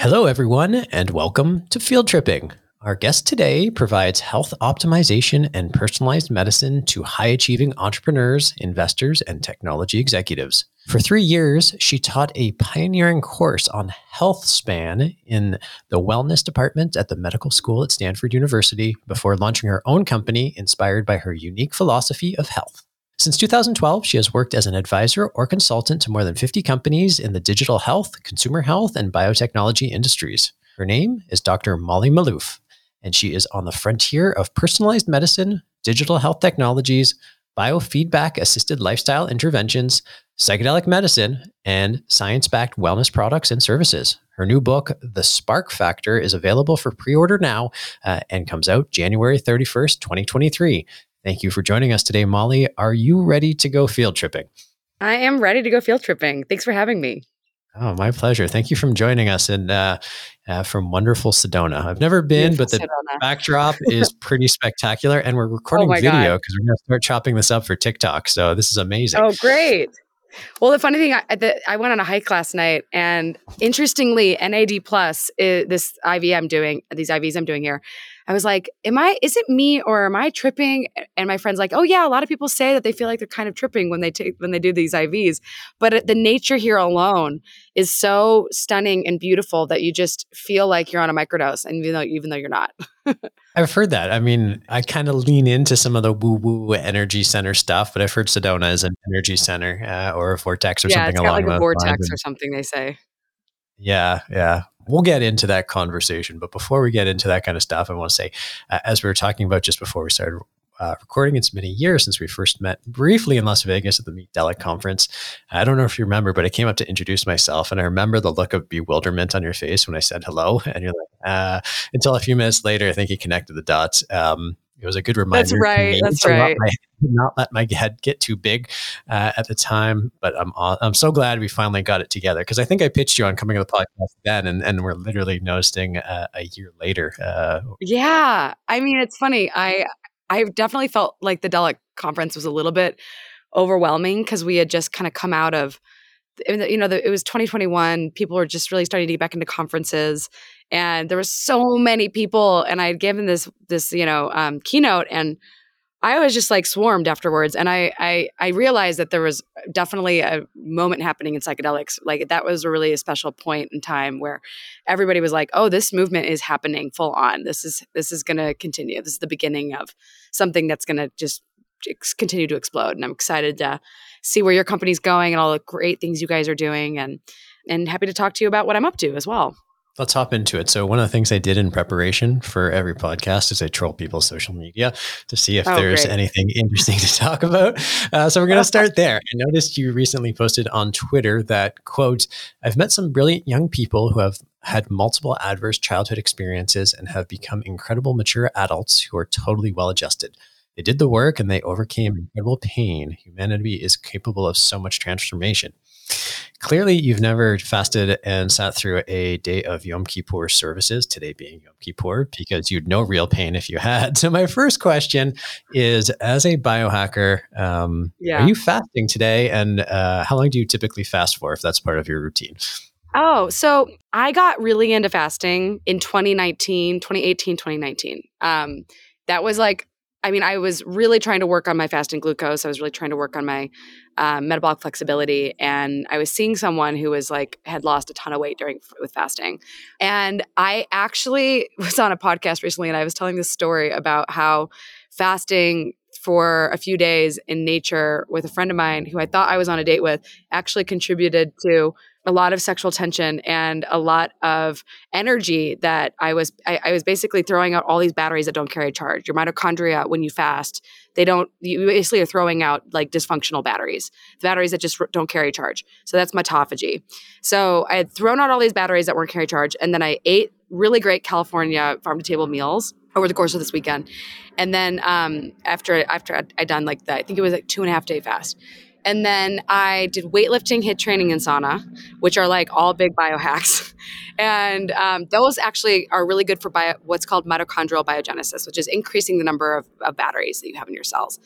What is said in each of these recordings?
Hello, everyone, and welcome to Field Tripping. Our guest today provides health optimization and personalized medicine to high achieving entrepreneurs, investors, and technology executives. For three years, she taught a pioneering course on health span in the wellness department at the medical school at Stanford University before launching her own company inspired by her unique philosophy of health. Since 2012, she has worked as an advisor or consultant to more than 50 companies in the digital health, consumer health, and biotechnology industries. Her name is Dr. Molly Maloof and she is on the frontier of personalized medicine, digital health technologies, biofeedback assisted lifestyle interventions, psychedelic medicine, and science backed wellness products and services. Her new book, The Spark Factor, is available for pre order now uh, and comes out January 31st, 2023. Thank you for joining us today, Molly. Are you ready to go field tripping? I am ready to go field tripping. Thanks for having me. Oh, my pleasure. Thank you for joining us and uh, uh, from wonderful Sedona. I've never been, Beautiful but the Sedona. backdrop is pretty spectacular. And we're oh recording oh video because we're going to start chopping this up for TikTok. So this is amazing. Oh, great. Well, the funny thing, I, the, I went on a hike last night, and interestingly, NAD plus, is, this IV I'm doing, these IVs I'm doing here, I was like, am I, is it me or am I tripping? And my friend's like, oh yeah, a lot of people say that they feel like they're kind of tripping when they take, when they do these IVs. But the nature here alone is so stunning and beautiful that you just feel like you're on a microdose. And even though, even though you're not. I've heard that. I mean, I kind of lean into some of the woo woo energy center stuff, but I've heard Sedona is an energy center uh, or a vortex or yeah, something it's along like a vortex or something they say. Yeah, yeah we'll get into that conversation. But before we get into that kind of stuff, I want to say, uh, as we were talking about just before we started uh, recording, it's been a year since we first met briefly in Las Vegas at the Meet Delic conference. I don't know if you remember, but I came up to introduce myself, and I remember the look of bewilderment on your face when I said hello. And you're like, uh, until a few minutes later, I think you connected the dots. Um, it was a good reminder. That's right. That's right. Not, not let my head get too big uh, at the time, but I'm I'm so glad we finally got it together because I think I pitched you on coming to the podcast then, and, and we're literally noticing uh, a year later. Uh, yeah, I mean it's funny. I I definitely felt like the Delic conference was a little bit overwhelming because we had just kind of come out of you know, the, it was 2021. People were just really starting to get back into conferences, and there were so many people. And I had given this this you know um, keynote, and I was just like swarmed afterwards. And I, I I realized that there was definitely a moment happening in psychedelics. Like that was really a special point in time where everybody was like, "Oh, this movement is happening full on. This is this is going to continue. This is the beginning of something that's going to just continue to explode." And I'm excited to see where your company's going and all the great things you guys are doing and and happy to talk to you about what I'm up to as well. Let's hop into it. So, one of the things I did in preparation for every podcast is I troll people's social media to see if oh, there's great. anything interesting to talk about. Uh, so, we're going to start there. I noticed you recently posted on Twitter that, quote, I've met some brilliant young people who have had multiple adverse childhood experiences and have become incredible mature adults who are totally well adjusted. They did the work and they overcame incredible pain. Humanity is capable of so much transformation. Clearly, you've never fasted and sat through a day of Yom Kippur services, today being Yom Kippur, because you'd know real pain if you had. So, my first question is as a biohacker, um, yeah. are you fasting today? And uh, how long do you typically fast for if that's part of your routine? Oh, so I got really into fasting in 2019, 2018, 2019. Um, that was like I mean, I was really trying to work on my fasting glucose. I was really trying to work on my um, metabolic flexibility, and I was seeing someone who was like had lost a ton of weight during with fasting. And I actually was on a podcast recently, and I was telling this story about how fasting for a few days in nature with a friend of mine who I thought I was on a date with actually contributed to a lot of sexual tension and a lot of energy that I was I, I, was basically throwing out all these batteries that don't carry charge. Your mitochondria when you fast, they don't you basically are throwing out like dysfunctional batteries, the batteries that just don't carry charge. So that's mitophagy. So I had thrown out all these batteries that weren't carry charge, and then I ate really great California farm to table meals over the course of this weekend. And then um, after after I done like that, I think it was like two and a half day fast. And then I did weightlifting, HIIT training, and sauna, which are like all big biohacks. and um, those actually are really good for bio, what's called mitochondrial biogenesis, which is increasing the number of, of batteries that you have in your cells.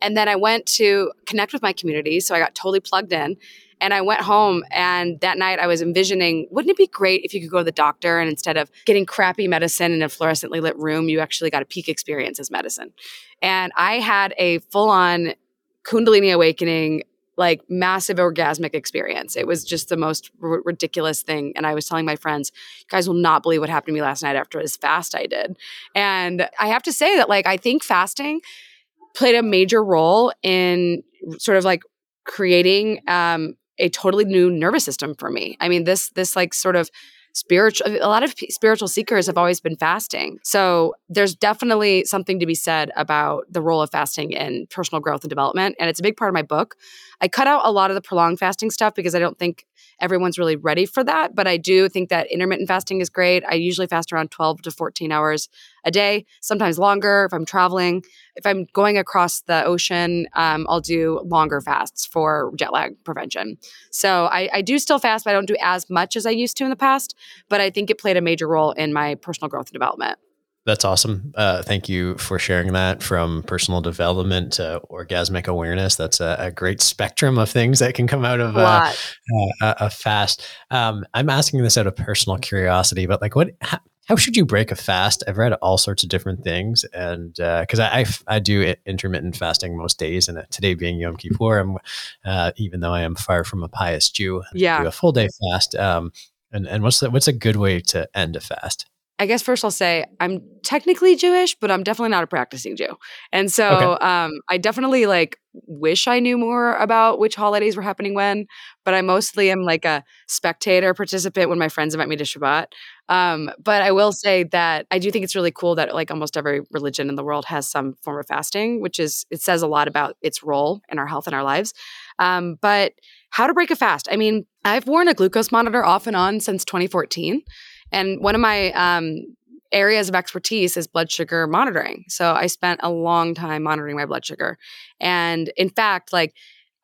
And then I went to connect with my community. So I got totally plugged in. And I went home and that night I was envisioning, wouldn't it be great if you could go to the doctor and instead of getting crappy medicine in a fluorescently lit room, you actually got a peak experience as medicine. And I had a full on Kundalini awakening like massive orgasmic experience. It was just the most r- ridiculous thing. And I was telling my friends, you guys will not believe what happened to me last night after this fast I did. And I have to say that, like, I think fasting played a major role in sort of like creating um, a totally new nervous system for me. I mean, this, this like sort of spiritual a lot of spiritual seekers have always been fasting. So there's definitely something to be said about the role of fasting in personal growth and development and it's a big part of my book. I cut out a lot of the prolonged fasting stuff because I don't think everyone's really ready for that. But I do think that intermittent fasting is great. I usually fast around 12 to 14 hours a day, sometimes longer if I'm traveling. If I'm going across the ocean, um, I'll do longer fasts for jet lag prevention. So I, I do still fast, but I don't do as much as I used to in the past. But I think it played a major role in my personal growth and development. That's awesome. Uh, thank you for sharing that from personal development to orgasmic awareness. That's a, a great spectrum of things that can come out of uh, uh, a fast. Um, I'm asking this out of personal curiosity, but like, what? How, how, should you break a fast? I've read all sorts of different things, and because uh, I, I, I do intermittent fasting most days, and today being Yom Kippur, I'm uh, even though I am far from a pious Jew, yeah, do a full day fast. Um, and and what's the, what's a good way to end a fast? I guess first I'll say I'm technically Jewish, but I'm definitely not a practicing Jew. And so okay. um, I definitely like wish I knew more about which holidays were happening when, but I mostly am like a spectator participant when my friends invite me to Shabbat. Um, but I will say that I do think it's really cool that like almost every religion in the world has some form of fasting, which is, it says a lot about its role in our health and our lives. Um, but how to break a fast? I mean, I've worn a glucose monitor off and on since 2014. And one of my um, areas of expertise is blood sugar monitoring. So I spent a long time monitoring my blood sugar. And in fact, like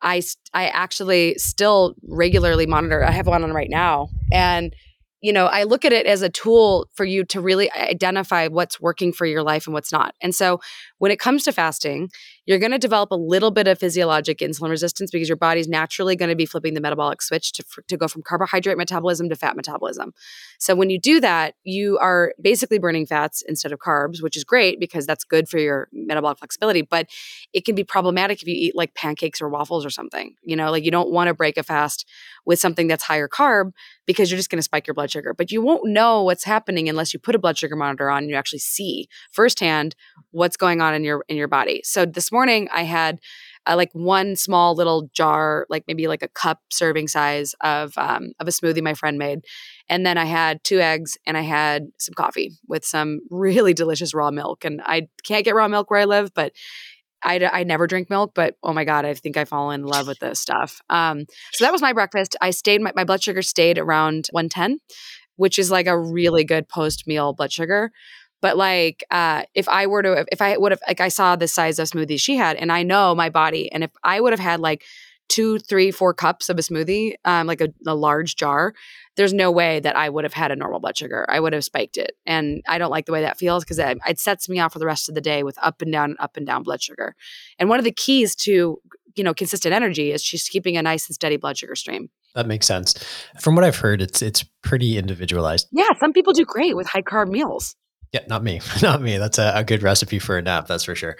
I I actually still regularly monitor. I have one on right now. And you know, I look at it as a tool for you to really identify what's working for your life and what's not. And so when it comes to fasting, you're going to develop a little bit of physiologic insulin resistance because your body's naturally going to be flipping the metabolic switch to, to go from carbohydrate metabolism to fat metabolism. So when you do that, you are basically burning fats instead of carbs, which is great because that's good for your metabolic flexibility. But it can be problematic if you eat like pancakes or waffles or something. You know, like you don't want to break a fast with something that's higher carb because you're just going to spike your blood sugar. But you won't know what's happening unless you put a blood sugar monitor on and you actually see firsthand what's going on in your in your body. So this morning I had uh, like one small little jar, like maybe like a cup serving size of um, of a smoothie my friend made, and then I had two eggs and I had some coffee with some really delicious raw milk. And I can't get raw milk where I live, but I, I never drink milk, but oh my God, I think I fall in love with this stuff. Um, so that was my breakfast. I stayed, my, my blood sugar stayed around 110, which is like a really good post meal blood sugar. But like, uh, if I were to, if I would have, like, I saw the size of smoothie she had, and I know my body, and if I would have had like two, three, four cups of a smoothie, um, like a, a large jar, there's no way that I would have had a normal blood sugar. I would have spiked it. And I don't like the way that feels because it, it, sets me off for the rest of the day with up and down and up and down blood sugar. And one of the keys to, you know, consistent energy is she's keeping a nice and steady blood sugar stream. That makes sense. From what I've heard, it's it's pretty individualized. Yeah, some people do great with high carb meals. Yeah, not me. Not me. That's a, a good recipe for a nap. That's for sure.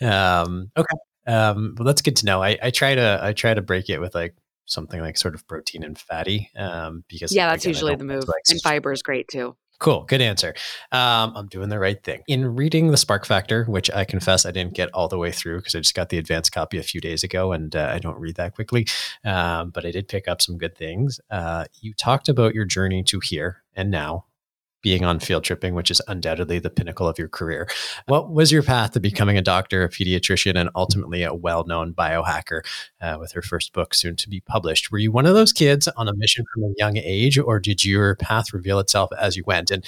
Um, okay. Um, well, that's good to know. I, I try to I try to break it with like something like sort of protein and fatty um, because yeah, that's again, usually the move. Like and fiber is great too. Cool, good answer. Um, I'm doing the right thing. In reading the Spark Factor, which I confess I didn't get all the way through because I just got the advanced copy a few days ago and uh, I don't read that quickly, um, but I did pick up some good things. Uh, you talked about your journey to here and now being on field tripping, which is undoubtedly the pinnacle of your career. What was your path to becoming a doctor, a pediatrician, and ultimately a well known biohacker uh, with her first book soon to be published? Were you one of those kids on a mission from a young age, or did your path reveal itself as you went? And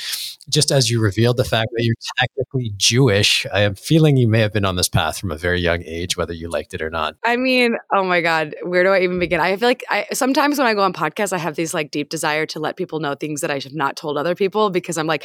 just as you revealed the fact that you're technically Jewish, I am feeling you may have been on this path from a very young age, whether you liked it or not. I mean, oh my God, where do I even begin? I feel like I sometimes when I go on podcasts, I have these like deep desire to let people know things that I have not told other people because I'm like,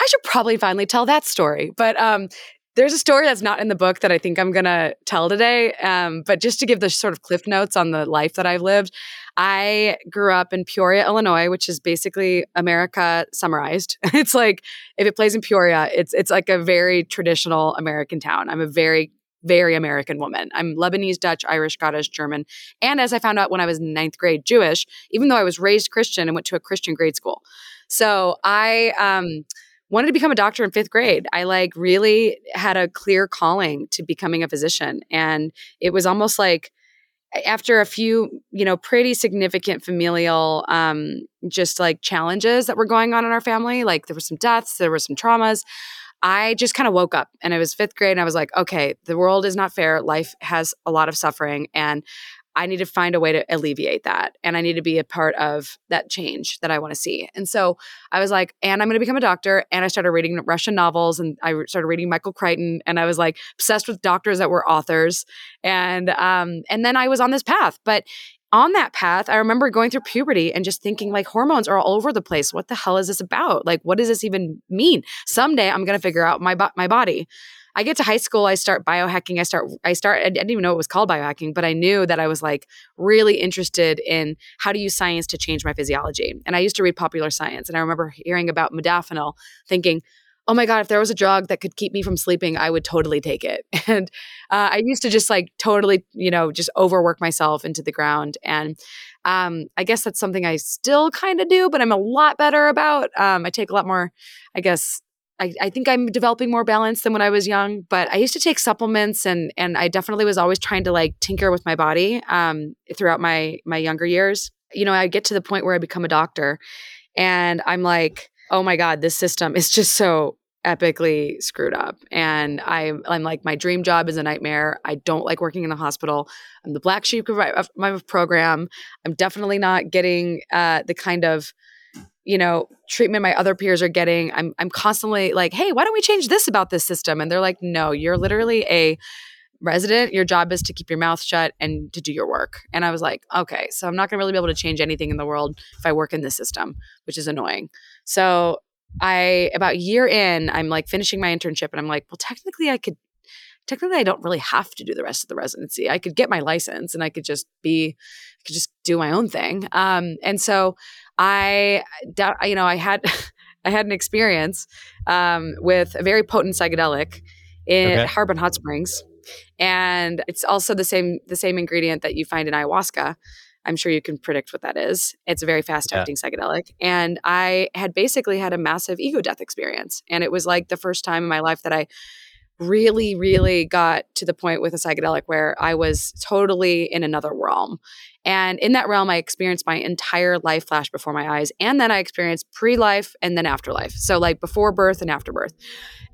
I should probably finally tell that story. But um, there's a story that's not in the book that I think I'm going to tell today. Um, but just to give the sort of cliff notes on the life that I've lived, I grew up in Peoria, Illinois, which is basically America summarized. it's like if it plays in Peoria, it's it's like a very traditional American town. I'm a very very American woman. I'm Lebanese, Dutch, Irish, Scottish, German, and as I found out when I was in ninth grade, Jewish. Even though I was raised Christian and went to a Christian grade school, so I um, wanted to become a doctor in fifth grade. I like really had a clear calling to becoming a physician, and it was almost like after a few you know pretty significant familial um just like challenges that were going on in our family like there were some deaths there were some traumas I just kind of woke up and it was fifth grade and I was like, okay, the world is not fair. Life has a lot of suffering and I need to find a way to alleviate that. And I need to be a part of that change that I want to see. And so I was like, and I'm going to become a doctor. And I started reading Russian novels and I started reading Michael Crichton. And I was like obsessed with doctors that were authors. And, um, and then I was on this path. But on that path, I remember going through puberty and just thinking like hormones are all over the place. What the hell is this about? Like, what does this even mean? Someday I'm going to figure out my, bo- my body. I get to high school, I start biohacking. I start, I start, I didn't even know it was called biohacking, but I knew that I was like really interested in how to use science to change my physiology. And I used to read popular science. And I remember hearing about modafinil, thinking, oh my God, if there was a drug that could keep me from sleeping, I would totally take it. And uh, I used to just like totally, you know, just overwork myself into the ground. And um, I guess that's something I still kind of do, but I'm a lot better about. Um, I take a lot more, I guess. I, I think I'm developing more balance than when I was young, but I used to take supplements and and I definitely was always trying to like tinker with my body um, throughout my my younger years. You know, I get to the point where I become a doctor, and I'm like, oh my god this system is just so epically screwed up. And I, i'm like my dream job is a nightmare. I don't like working in the hospital. I'm the black sheep of my program. I'm definitely not getting uh, the kind of you know treatment my other peers are getting i'm i'm constantly like hey why don't we change this about this system? And they're like no you're literally a resident. Your job is to keep your mouth shut and to do your work. And i was like okay so i'm not going to really be able to change anything in the world if i work in this system which is annoying. So i about year in i'm like finishing my internship and i'm like well technically i could technically i don't really have to do the rest of the residency. I could get my license and i could just be i could just do my own thing. Um, and so i you know i had i had an experience um, with a very potent psychedelic in okay. harbin hot springs and it's also the same the same ingredient that you find in ayahuasca. I'm sure you can predict what that is. It's a very fast acting yeah. psychedelic. And I had basically had a massive ego death experience. And it was like the first time in my life that I really, really got to the point with a psychedelic where I was totally in another realm. And in that realm, I experienced my entire life flash before my eyes. And then I experienced pre life and then afterlife. So, like before birth and after birth.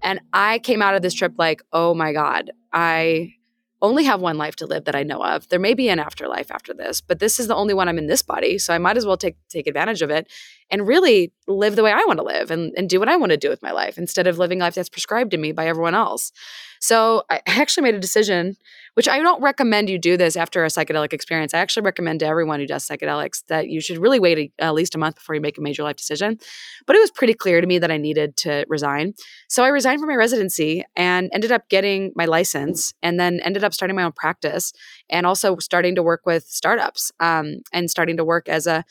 And I came out of this trip like, oh my God, I only have one life to live that I know of. There may be an afterlife after this, but this is the only one I'm in this body. So I might as well take take advantage of it and really live the way I want to live and, and do what I want to do with my life instead of living life that's prescribed to me by everyone else. So I actually made a decision, which I don't recommend you do this after a psychedelic experience. I actually recommend to everyone who does psychedelics that you should really wait a, at least a month before you make a major life decision. But it was pretty clear to me that I needed to resign. So I resigned from my residency and ended up getting my license and then ended up starting my own practice and also starting to work with startups um, and starting to work as a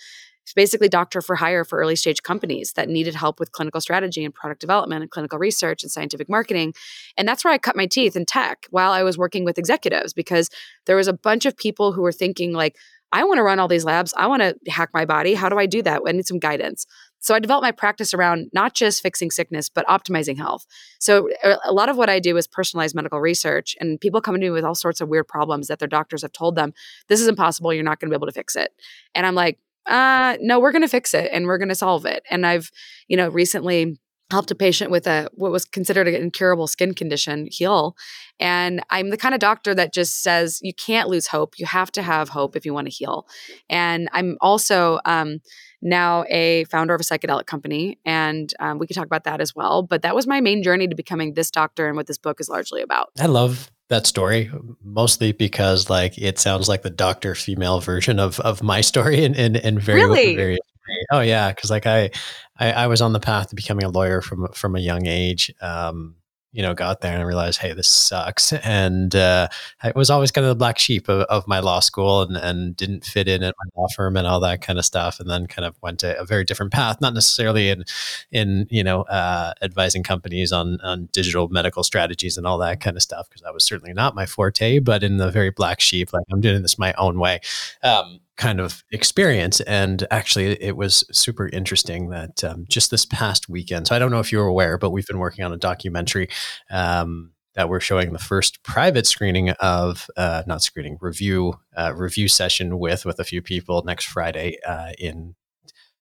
basically doctor for hire for early stage companies that needed help with clinical strategy and product development and clinical research and scientific marketing. And that's where I cut my teeth in tech while I was working with executives because there was a bunch of people who were thinking like, I want to run all these labs. I want to hack my body. How do I do that? I need some guidance. So I developed my practice around not just fixing sickness, but optimizing health. So uh, a lot of what I do is personalized medical research, and people come to me with all sorts of weird problems that their doctors have told them, this is impossible. You're not going to be able to fix it. And I'm like, uh, no, we're going to fix it and we're going to solve it. And I've, you know, recently helped a patient with a what was considered an incurable skin condition heal. And i'm the kind of doctor that just says you can't lose hope. You have to have hope if you want to heal. And i'm also um, now a founder of a psychedelic company and um, we could talk about that as well. But that was my main journey to becoming this doctor and what this book is largely about. I love that story mostly because like it sounds like the doctor female version of of my story and and, and very really? very oh yeah because like I, I, I was on the path to becoming a lawyer from from a young age um you know, got there and realized, hey, this sucks. And uh, I was always kind of the black sheep of, of my law school and, and didn't fit in at my law firm and all that kind of stuff. And then kind of went a, a very different path, not necessarily in, in you know, uh, advising companies on, on digital medical strategies and all that kind of stuff, because that was certainly not my forte, but in the very black sheep, like I'm doing this my own way. Um, kind of experience. And actually, it was super interesting that um, just this past weekend. So I don't know if you were aware, but we've been working on a documentary. Um, that we're showing the first private screening of uh, not screening review uh, review session with with a few people next Friday uh, in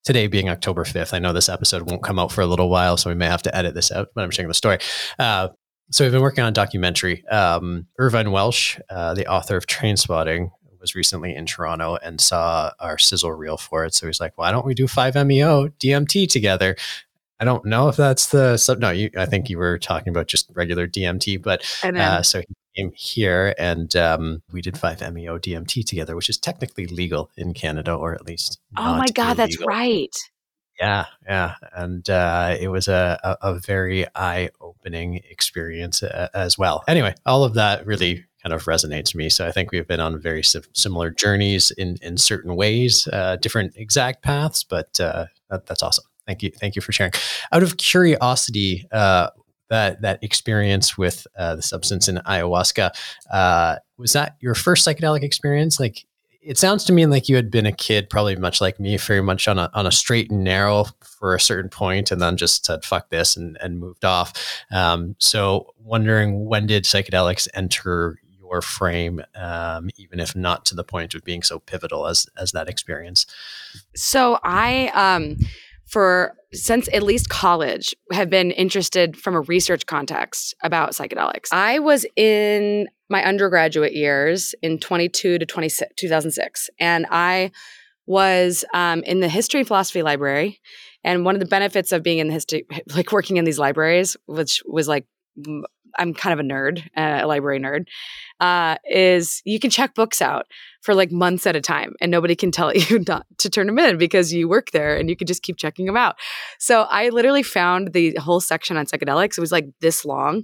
today being October 5th. I know this episode won't come out for a little while, so we may have to edit this out, but I'm sharing the story. Uh, so we've been working on a documentary. Um, Irvine Welsh, uh, the author of Trainspotting, was recently in Toronto and saw our sizzle reel for it. So he's like, why don't we do 5-MeO DMT together? I don't know if that's the sub. No, you, I think you were talking about just regular DMT, but uh, so he came here and um, we did 5-MeO DMT together, which is technically legal in Canada, or at least. Oh my God, illegal. that's right. Yeah, yeah, and uh, it was a, a, a very eye opening experience uh, as well. Anyway, all of that really kind of resonates me. So I think we've been on very similar journeys in in certain ways, uh, different exact paths, but uh, that, that's awesome. Thank you, thank you for sharing. Out of curiosity, uh, that that experience with uh, the substance in ayahuasca uh, was that your first psychedelic experience? Like, it sounds to me like you had been a kid, probably much like me, very much on a on a straight and narrow for a certain point, and then just said "fuck this" and and moved off. Um, so, wondering when did psychedelics enter your frame, um, even if not to the point of being so pivotal as as that experience? So I, um, for since at least college, have been interested from a research context about psychedelics. I was in my undergraduate years in 22 to 26, 2006, and I was um, in the history and philosophy library. And one of the benefits of being in the history, like working in these libraries, which was like I'm kind of a nerd, uh, a library nerd, uh, is you can check books out for like months at a time and nobody can tell you not to turn them in because you work there and you can just keep checking them out. So I literally found the whole section on psychedelics. It was like this long.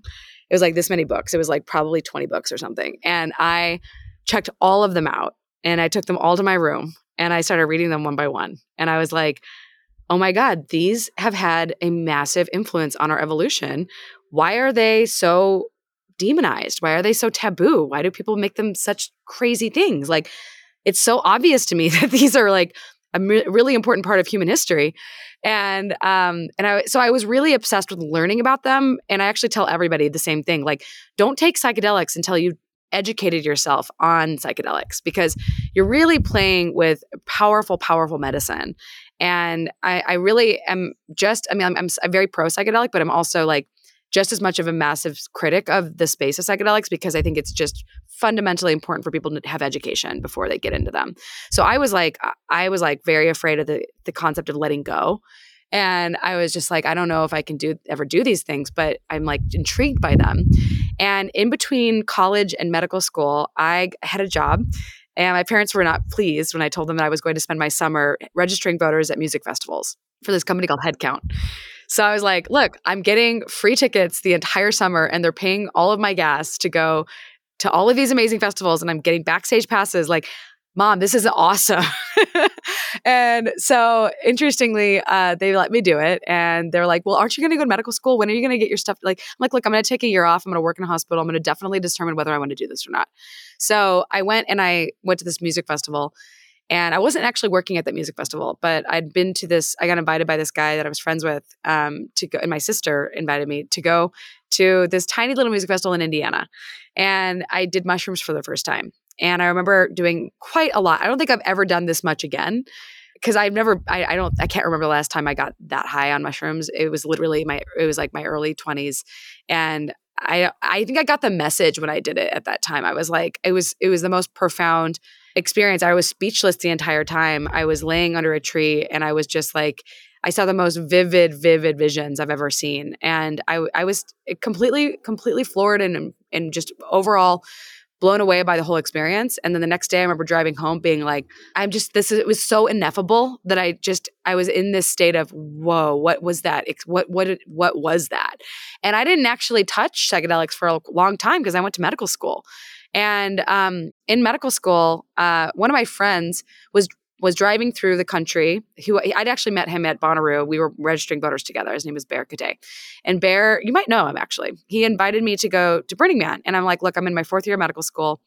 It was like this many books. It was like probably 20 books or something. And I checked all of them out and I took them all to my room and I started reading them one by one. And I was like, oh my God, these have had a massive influence on our evolution why are they so demonized? Why are they so taboo? Why do people make them such crazy things? Like, it's so obvious to me that these are like a really important part of human history. And um and I so I was really obsessed with learning about them and I actually tell everybody the same thing like don't take psychedelics until you educated yourself on psychedelics because you're really playing with powerful powerful medicine and I, I really am just I mean I'm, I'm, I'm very pro psychedelic but I'm also like just as much of a massive critic of the space of psychedelics because I think it's just fundamentally important for people to have education before they get into them. So I was like, I was like very afraid of the the concept of letting go. And I was just like, I don't know if I can do ever do these things, but I'm like intrigued by them. And in between college and medical school, I had a job and my parents were not pleased when I told them that I was going to spend my summer registering voters at music festivals for this company called Headcount. So I was like, look, I'm getting free tickets the entire summer and they're paying all of my gas to go to all of these amazing festivals and I'm getting backstage passes. Like, mom, this is awesome. and so interestingly, uh, they let me do it. And they're like, well, aren't you going to go to medical school? When are you going to get your stuff? Like, I'm like, look, I'm going to take a year off. I'm going to work in a hospital. I'm going to definitely determine whether I want to do this or not. So I went and I went to this music festival and I wasn't actually working at that music festival, but I'd been to this. I got invited by this guy that I was friends with um, to go, and my sister invited me to go to this tiny little music festival in Indiana. And I did mushrooms for the first time. And I remember doing quite a lot. I don't think I've ever done this much again because I've never, I, I, don't, I can't remember the last time I got that high on mushrooms. It was literally my, it was like my early 20s. And I, I think I got the message when I did it at that time. I was like, it was, it was the most profound experience. I was speechless the entire time. I was laying under a tree and I was just like, I saw the most vivid, vivid visions I've ever seen. And I, I was completely, completely floored and, um, and just overall blown away by the whole experience. And then the next day, I remember driving home being like, I'm just, this is, it was so ineffable that I just, I was in this state of, whoa, what was that? What, what, what was that? And I didn't actually touch psychedelics for a long time because I went to medical school. And um, in medical school, uh, one of my friends was was driving through the country. Who I'd actually met him at Bonnaroo. We were registering voters together. His name was Bear Cadet. And Bear, you might know him actually. He invited me to go to Burning Man. And I'm like, look, I'm in my fourth year of medical school.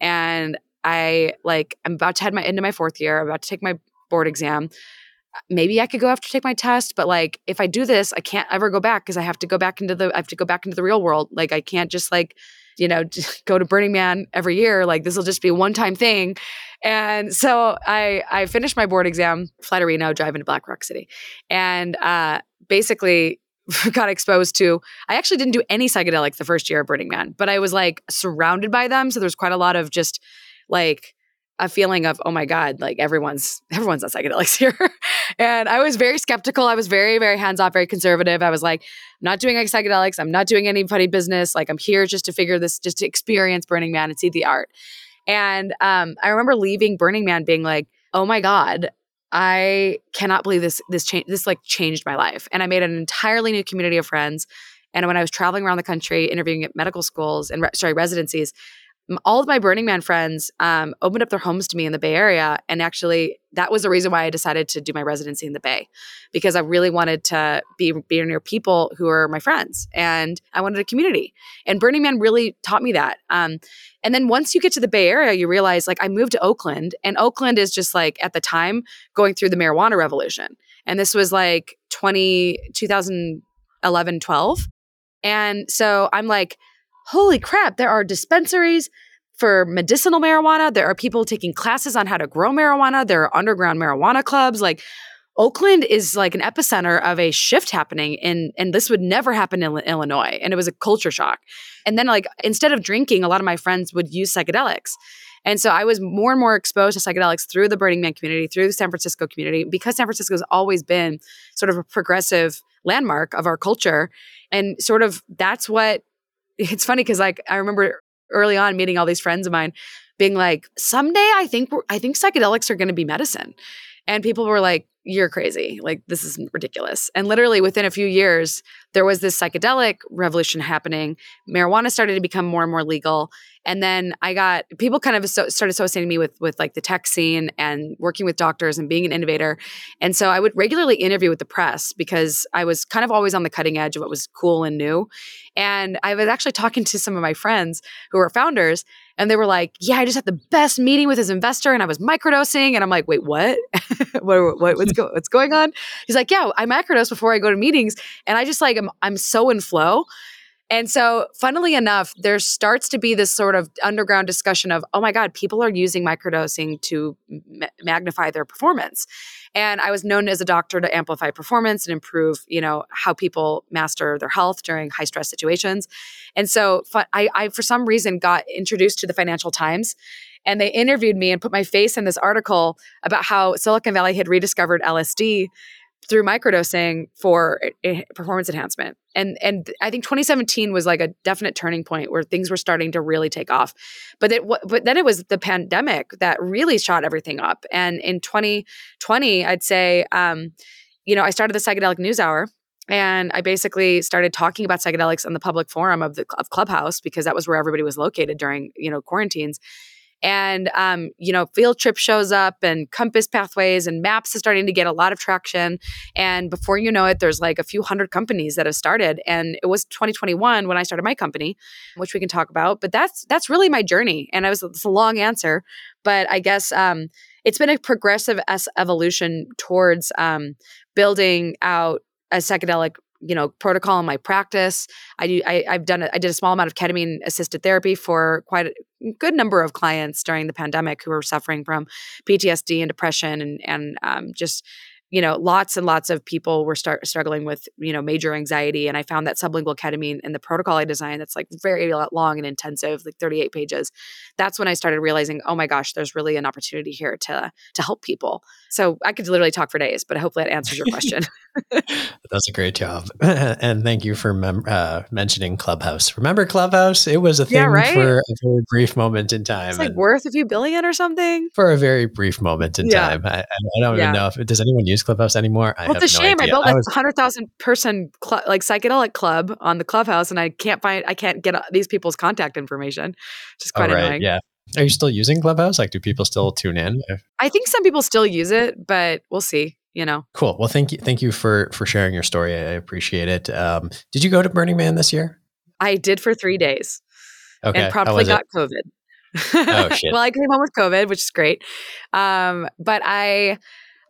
And I like I'm about to head my into my fourth year, I'm about to take my board exam. Maybe I could go after take my test, but like if I do this, I can't ever go back because I have to go back into the I have to go back into the real world. Like I can't just like you know, go to Burning Man every year. Like this will just be a one time thing. And so I I finished my board exam, fly to Reno, drive into Black Rock City, and uh, basically got exposed to I actually didn't do any psychedelics the first year of Burning Man, but I was like surrounded by them. So there's quite a lot of just like a feeling of oh my god like everyone's everyone's on psychedelics here and i was very skeptical. I was very very hands off very conservative. I was like i'm not doing psychedelics. I'm not doing any funny business. Like i'm here just to figure this just to experience burning man and see the art. And um, i remember leaving burning man being like oh my god i cannot believe this this change this like changed my life. And i made an entirely new community of friends. And when i was traveling around the country interviewing at medical schools and re- sorry residencies all of my Burning Man friends um, opened up their homes to me in the Bay Area. And actually, that was the reason why I decided to do my residency in the Bay, because I really wanted to be, be near people who are my friends and I wanted a community. And Burning Man really taught me that. Um, and then once you get to the Bay Area, you realize like I moved to Oakland, and Oakland is just like at the time going through the marijuana revolution. And this was like 20, 2011, 12. And so I'm like, holy crap, there are dispensaries for medicinal marijuana. There are people taking classes on how to grow marijuana. There are underground marijuana clubs. Like Oakland is like an epicenter of a shift happening in, and this would never happen in Illinois. And it was a culture shock. And then, like, instead of drinking, a lot of my friends would use psychedelics. And so I was more and more exposed to psychedelics through the Burning Man community, through the San Francisco community, because San Francisco has always been sort of a progressive landmark of our culture. And sort of that's what it's funny because like I remember early on meeting all these friends of mine being like, someday I think I think psychedelics are going to be medicine, and people were like, you're crazy. Like, this is ridiculous. And literally within a few years, there was this psychedelic revolution happening. Marijuana started to become more and more legal. And then I got people kind of started associating me with, with like the tech scene and working with doctors and being an innovator. And so I would regularly interview with the press because I was kind of always on the cutting edge of what was cool and new. And I was actually talking to some of my friends who are founders, and they were like, "Yeah, I just had the best meeting with his investor, and I was microdosing." And I'm like, "Wait, what? what, what what's, go- what's going on?" He's like, "Yeah, I microdose before I go to meetings, and I just like I'm I'm so in flow." And so, funnily enough, there starts to be this sort of underground discussion of, oh my God, people are using microdosing to ma- magnify their performance. And I was known as a doctor to amplify performance and improve, you know, how people master their health during high stress situations. And so, I, I for some reason, got introduced to the Financial Times and they interviewed me and put my face in this article about how Silicon Valley had rediscovered LSD through microdosing for performance enhancement. And and I think 2017 was like a definite turning point where things were starting to really take off. But it but then it was the pandemic that really shot everything up. And in 2020, I'd say um, you know, I started the psychedelic news hour and I basically started talking about psychedelics on the public forum of the of Clubhouse because that was where everybody was located during, you know, quarantines and um, you know field trip shows up and compass pathways and maps is starting to get a lot of traction. And before you know it there's like a few hundred companies that have started. And it was 2021 when i started my company which we can talk about. But that's that's really my journey. And it was it's a long answer but i guess um, it's been a progressive evolution towards um, building out a psychedelic you know protocol in my practice. I do I, have done a, i did a small amount of ketamine assisted therapy for quite a good number of clients during the pandemic who were suffering from ptsd and depression and and um, just you know, lots and lots of people were start struggling with, you know, major anxiety. And I found that sublingual ketamine and the protocol I designed that's like very long and intensive, like 38 pages. That's when I started realizing, oh my gosh, there's really an opportunity here to to help people. So I could literally talk for days, but hopefully that answers your question. That's a great job. and thank you for mem- uh, mentioning Clubhouse. Remember Clubhouse? It was a thing yeah, right? for a very brief moment in time. It's like worth a few billion or something. For a very brief moment in yeah. time. I, I don't yeah. even know if does anyone use Clubhouse anymore. I well, it's a no shame. Idea. I built a was, hundred thousand person cl- like psychedelic club on the Clubhouse, and I can't find, I can't get these people's contact information. Just quite oh, right. annoying. Yeah. Are you still using Clubhouse? Like, do people still tune in? I think some people still use it, but we'll see. You know. Cool. Well, thank you. Thank you for for sharing your story. I appreciate it. Um, did you go to Burning Man this year? I did for three days. Okay. And probably got it? COVID. Oh shit. well, I came home with COVID, which is great. Um, but I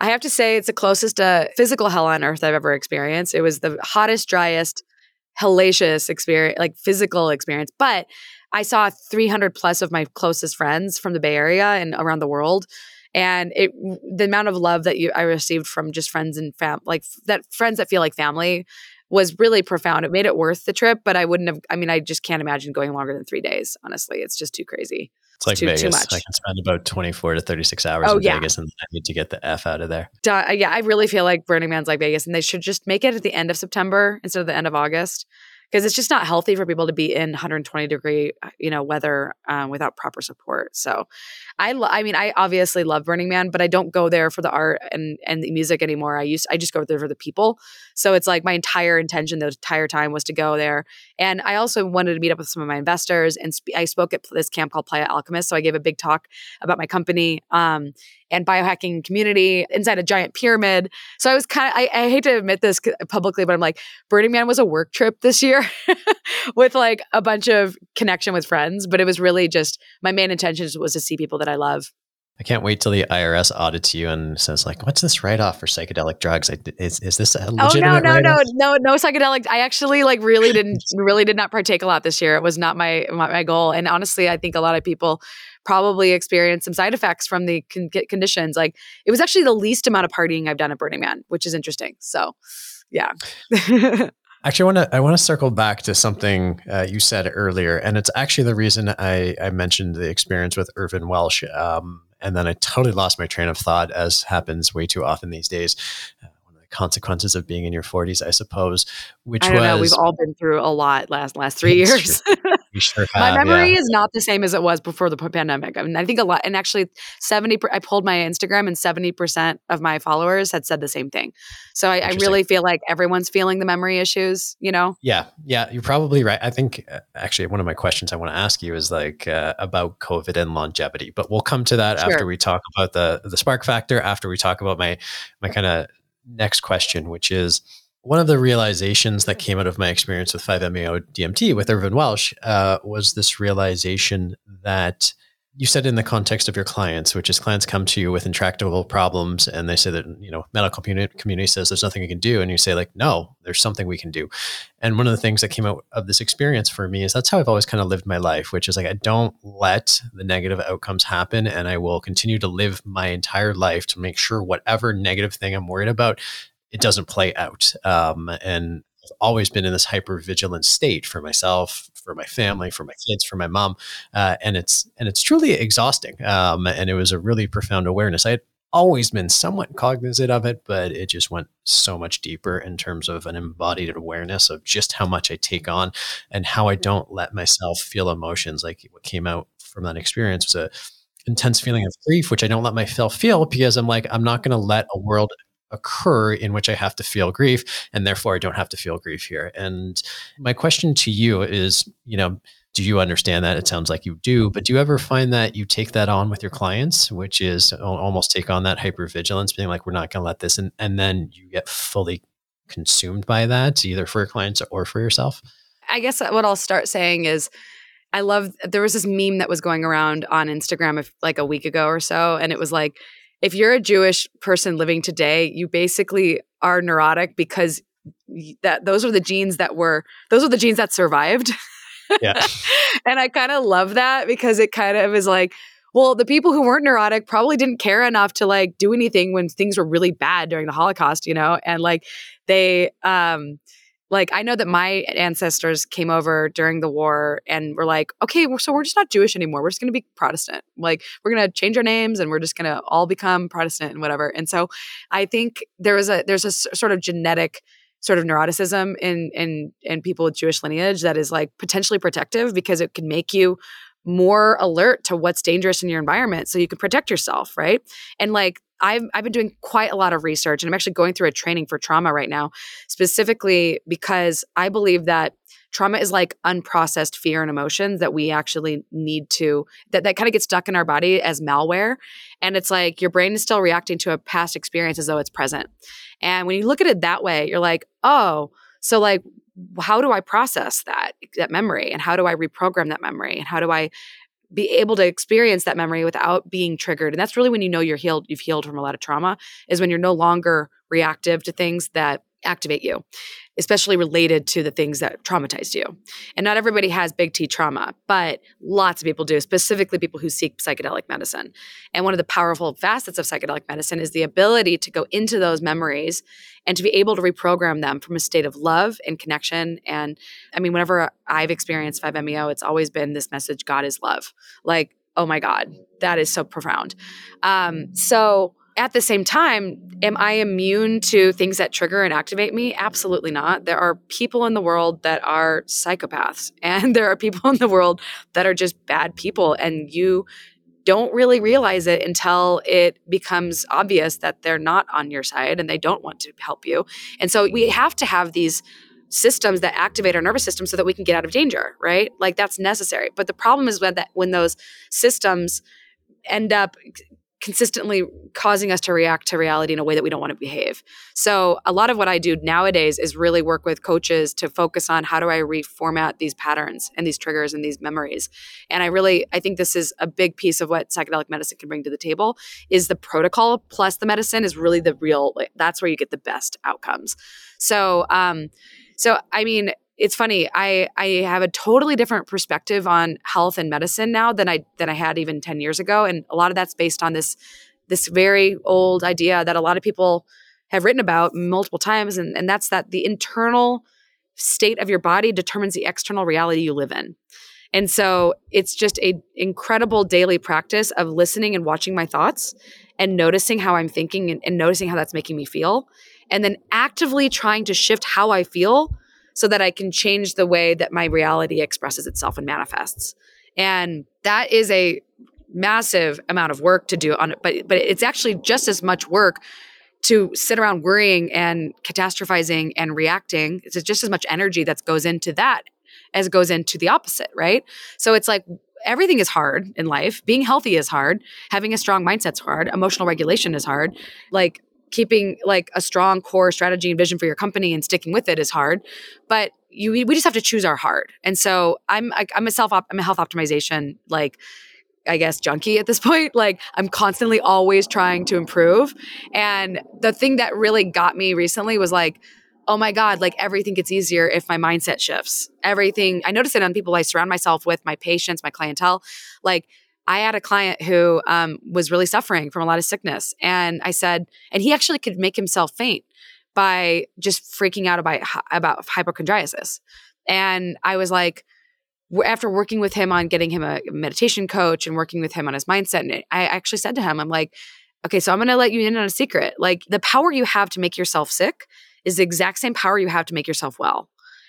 I have to say, it's the closest to physical hell on earth I've ever experienced. It was the hottest, driest, hellacious experience, like physical experience. But I saw 300 plus of my closest friends from the Bay Area and around the world. And it, the amount of love that you, I received from just friends and fam, like that friends that feel like family was really profound. It made it worth the trip, but I wouldn't have, I mean, I just can't imagine going longer than three days. Honestly, it's just too crazy. It's like too, Vegas. Too much. I can spend about 24 to 36 hours oh, in yeah. Vegas and I need to get the F out of there. Duh, yeah, I really feel like Burning Man's like Vegas and they should just make it at the end of September instead of the end of August because it's just not healthy for people to be in 120 degree uh, you know weather um, without proper support so i lo- i mean i obviously love burning man but i don't go there for the art and and the music anymore i used i just go there for the people so it's like my entire intention the entire time was to go there and i also wanted to meet up with some of my investors and sp- i spoke at this camp called playa alchemist so i gave a big talk about my company um, and biohacking community inside a giant pyramid. So I was kind of, I, I, hate to admit this publicly, but I'm like, Burning Man was a work trip this year with like a bunch of connection with friends. But it was really just my main intention was to see people that I love. I can't wait till the IRS audits you and says like, "What's this write off for psychedelic drugs? Is is this a legitimate?" Oh no, no, no, no, no psychedelic. I actually like really didn't really did not partake a lot this year. It was not my my, my goal, and honestly, I think a lot of people probably experienced some side effects from the con- conditions. Like it was actually the least amount of partying I've done at Burning Man, which is interesting. So, yeah. Actually, I want to I want to circle back to something uh, you said earlier, and it's actually the reason I, I mentioned the experience with Irvine Welsh, um, and then I totally lost my train of thought, as happens way too often these days. Uh, one of the consequences of being in your forties, I suppose. Which I was know, we've all been through a lot last last three years. Sure have, my memory yeah. is not the same as it was before the pandemic. I mean, I think a lot, and actually, seventy. I pulled my Instagram, and seventy percent of my followers had said the same thing. So I, I, really feel like everyone's feeling the memory issues. You know? Yeah, yeah, you're probably right. I think uh, actually one of my questions I want to ask you is like uh, about COVID and longevity, but we'll come to that sure. after we talk about the the spark factor. After we talk about my my kind of next question, which is one of the realizations that came out of my experience with 5-MeO DMT with Irvine Welsh uh, was this realization that you said in the context of your clients, which is clients come to you with intractable problems and they say that, you know, medical community, community says there's nothing you can do. And you say like, no, there's something we can do. And one of the things that came out of this experience for me is that's how I've always kind of lived my life, which is like, I don't let the negative outcomes happen. And I will continue to live my entire life to make sure whatever negative thing I'm worried about it doesn't play out. Um, and I've always been in this hyper vigilant state for myself, for my family, for my kids, for my mom, uh, and it's and it's truly exhausting. Um, and it was a really profound awareness. I had always been somewhat cognizant of it, but it just went so much deeper in terms of an embodied awareness of just how much I take on and how I don't let myself feel emotions. Like what came out from that experience was a intense feeling of grief, which I don't let myself feel because I'm like, I'm not going to let a world occur in which I have to feel grief, and therefore I don't have to feel grief here. And my question to you is, you know, do you understand that? It sounds like you do, but do you ever find that you take that on with your clients, which is almost take on that hypervigilance, being like, we're not going to let this, and, and then you get fully consumed by that, either for your clients or for yourself? I guess what I'll start saying is, I love there was this meme that was going around on Instagram like a week ago or so, and it was like, if you're a Jewish person living today, you basically are neurotic because that those are the genes that were those are the genes that survived. Yeah. and I kind of love that because it kind of is like Well, the people who weren't neurotic probably didn't care enough to like do anything when things were really bad during the Holocaust, you know? And like they um like I know that my ancestors came over during the war and were like, okay, so we're just not Jewish anymore. We're just going to be Protestant. Like we're going to change our names and we're just going to all become Protestant and whatever. And so I think there is a there's a sort of genetic sort of neuroticism in in in people with Jewish lineage that is like potentially protective because it can make you more alert to what's dangerous in your environment so you can protect yourself, right? And like I've I've been doing quite a lot of research and I'm actually going through a training for trauma right now, specifically because I believe that trauma is like unprocessed fear and emotions that we actually need to that that kind of gets stuck in our body as malware and it's like your brain is still reacting to a past experience as though it's present. And when you look at it that way, you're like, "Oh, so like how do I process that that memory and how do I reprogram that memory and how do I be able to experience that memory without being triggered and that's really when you know you're healed you've healed from a lot of trauma is when you're no longer reactive to things that activate you especially related to the things that traumatized you. And not everybody has big T trauma, but lots of people do, specifically people who seek psychedelic medicine. And one of the powerful facets of psychedelic medicine is the ability to go into those memories and to be able to reprogram them from a state of love and connection. And I mean, whenever I've experienced 5-MeO, it's always been this message God is love. Like, oh my God, that is so profound. Um, so, at the same time, am I immune to things that trigger and activate me? Absolutely not. There are people in the world that are psychopaths, and there are people in the world that are just bad people. And you don't really realize it until it becomes obvious that they're not on your side and they don't want to help you. And so we have to have these systems that activate our nervous system so that we can get out of danger, right? Like that's necessary. But the problem is when that when those systems end up consistently causing us to react to reality in a way that we don't want to behave. So, a lot of what I do nowadays is really work with coaches to focus on how do I reformat these patterns and these triggers and these memories. And I really I think this is a big piece of what psychedelic medicine can bring to the table is the protocol plus the medicine is really the real that's where you get the best outcomes. So, um so I mean it's funny i i have a totally different perspective on health and medicine now than i than i had even 10 years ago and a lot of that's based on this this very old idea that a lot of people have written about multiple times and, and that's that the internal state of your body determines the external reality you live in. And so it's just a incredible daily practice of listening and watching my thoughts and noticing how i'm thinking and, and noticing how that's making me feel and then actively trying to shift how i feel so that I can change the way that my reality expresses itself and manifests. And that is a massive amount of work to do on but but it's actually just as much work to sit around worrying and catastrophizing and reacting. It's just as much energy that goes into that as goes into the opposite, right? So it's like everything is hard in life. Being healthy is hard. Having a strong mindset's hard. Emotional regulation is hard. Like keeping like a strong core strategy and vision for your company and sticking with it is hard but you we just have to choose our heart and so i'm I, i'm a self op, i'm a health optimization like I guess junkie at this point. Like I'm constantly always trying to improve. And the thing that really got me recently was like, oh my God, like everything gets easier if my mindset shifts. Everything, I notice it on people I surround myself with, my patients, my clientele. Like I had a client who um, was really suffering from a lot of sickness. And I said, and he actually could make himself faint by just freaking out about, about hypochondriasis. And I was like, after working with him on getting him a meditation coach and working with him on his mindset, and I actually said to him, I'm like, okay, so I'm going to let you in on a secret. Like the power you have to make yourself sick is the exact same power you have to make yourself well.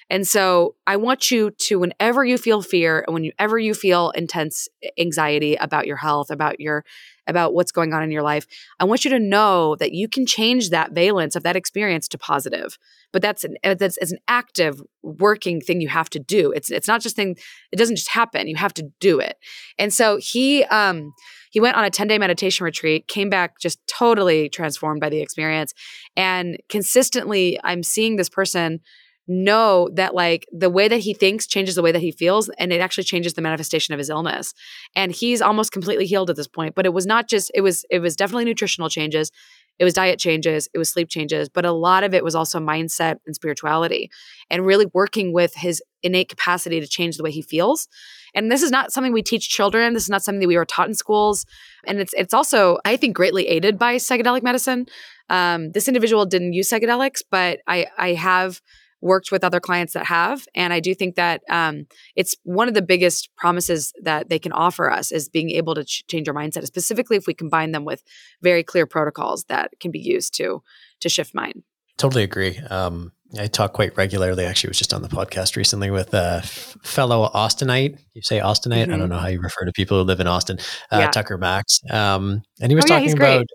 And so I want you to, whenever you feel fear and whenever you feel intense anxiety about your health, about your, about what's going on in your life, I want you to know that you can change that valence of that experience to positive. But that's an, uh, that's it's an active working thing you have to do. It's, it's not just thing, it doesn't just happen. You have to do it. And so he, um, he went on a 10 day meditation retreat, came back just totally transformed by the experience. And consistently, I'm seeing this person know that like the way that he thinks changes the way that he feels and it actually changes the manifestation of his illness and he's almost completely healed at this point but it was not just it was it was definitely nutritional changes it was diet changes it was sleep changes but a lot of it was also mindset and spirituality and really working with his innate capacity to change the way he feels And this is not something we teach children. This is not something that we were taught in schools. And it's it's also, I think, greatly aided by psychedelic medicine. Um, this individual didn't use psychedelics, but I I have worked with other clients that have and i do think that um, it's one of the biggest promises that they can offer us is being able to ch- change our mindset specifically if we combine them with very clear protocols that can be used to to shift mind totally agree um, i talk quite regularly actually was just on the podcast recently with a f- fellow austinite you say austinite mm-hmm. i don't mm-hmm. know how you refer to people who live in austin uh, yeah. tucker max um, and he was oh, talking yeah, about great.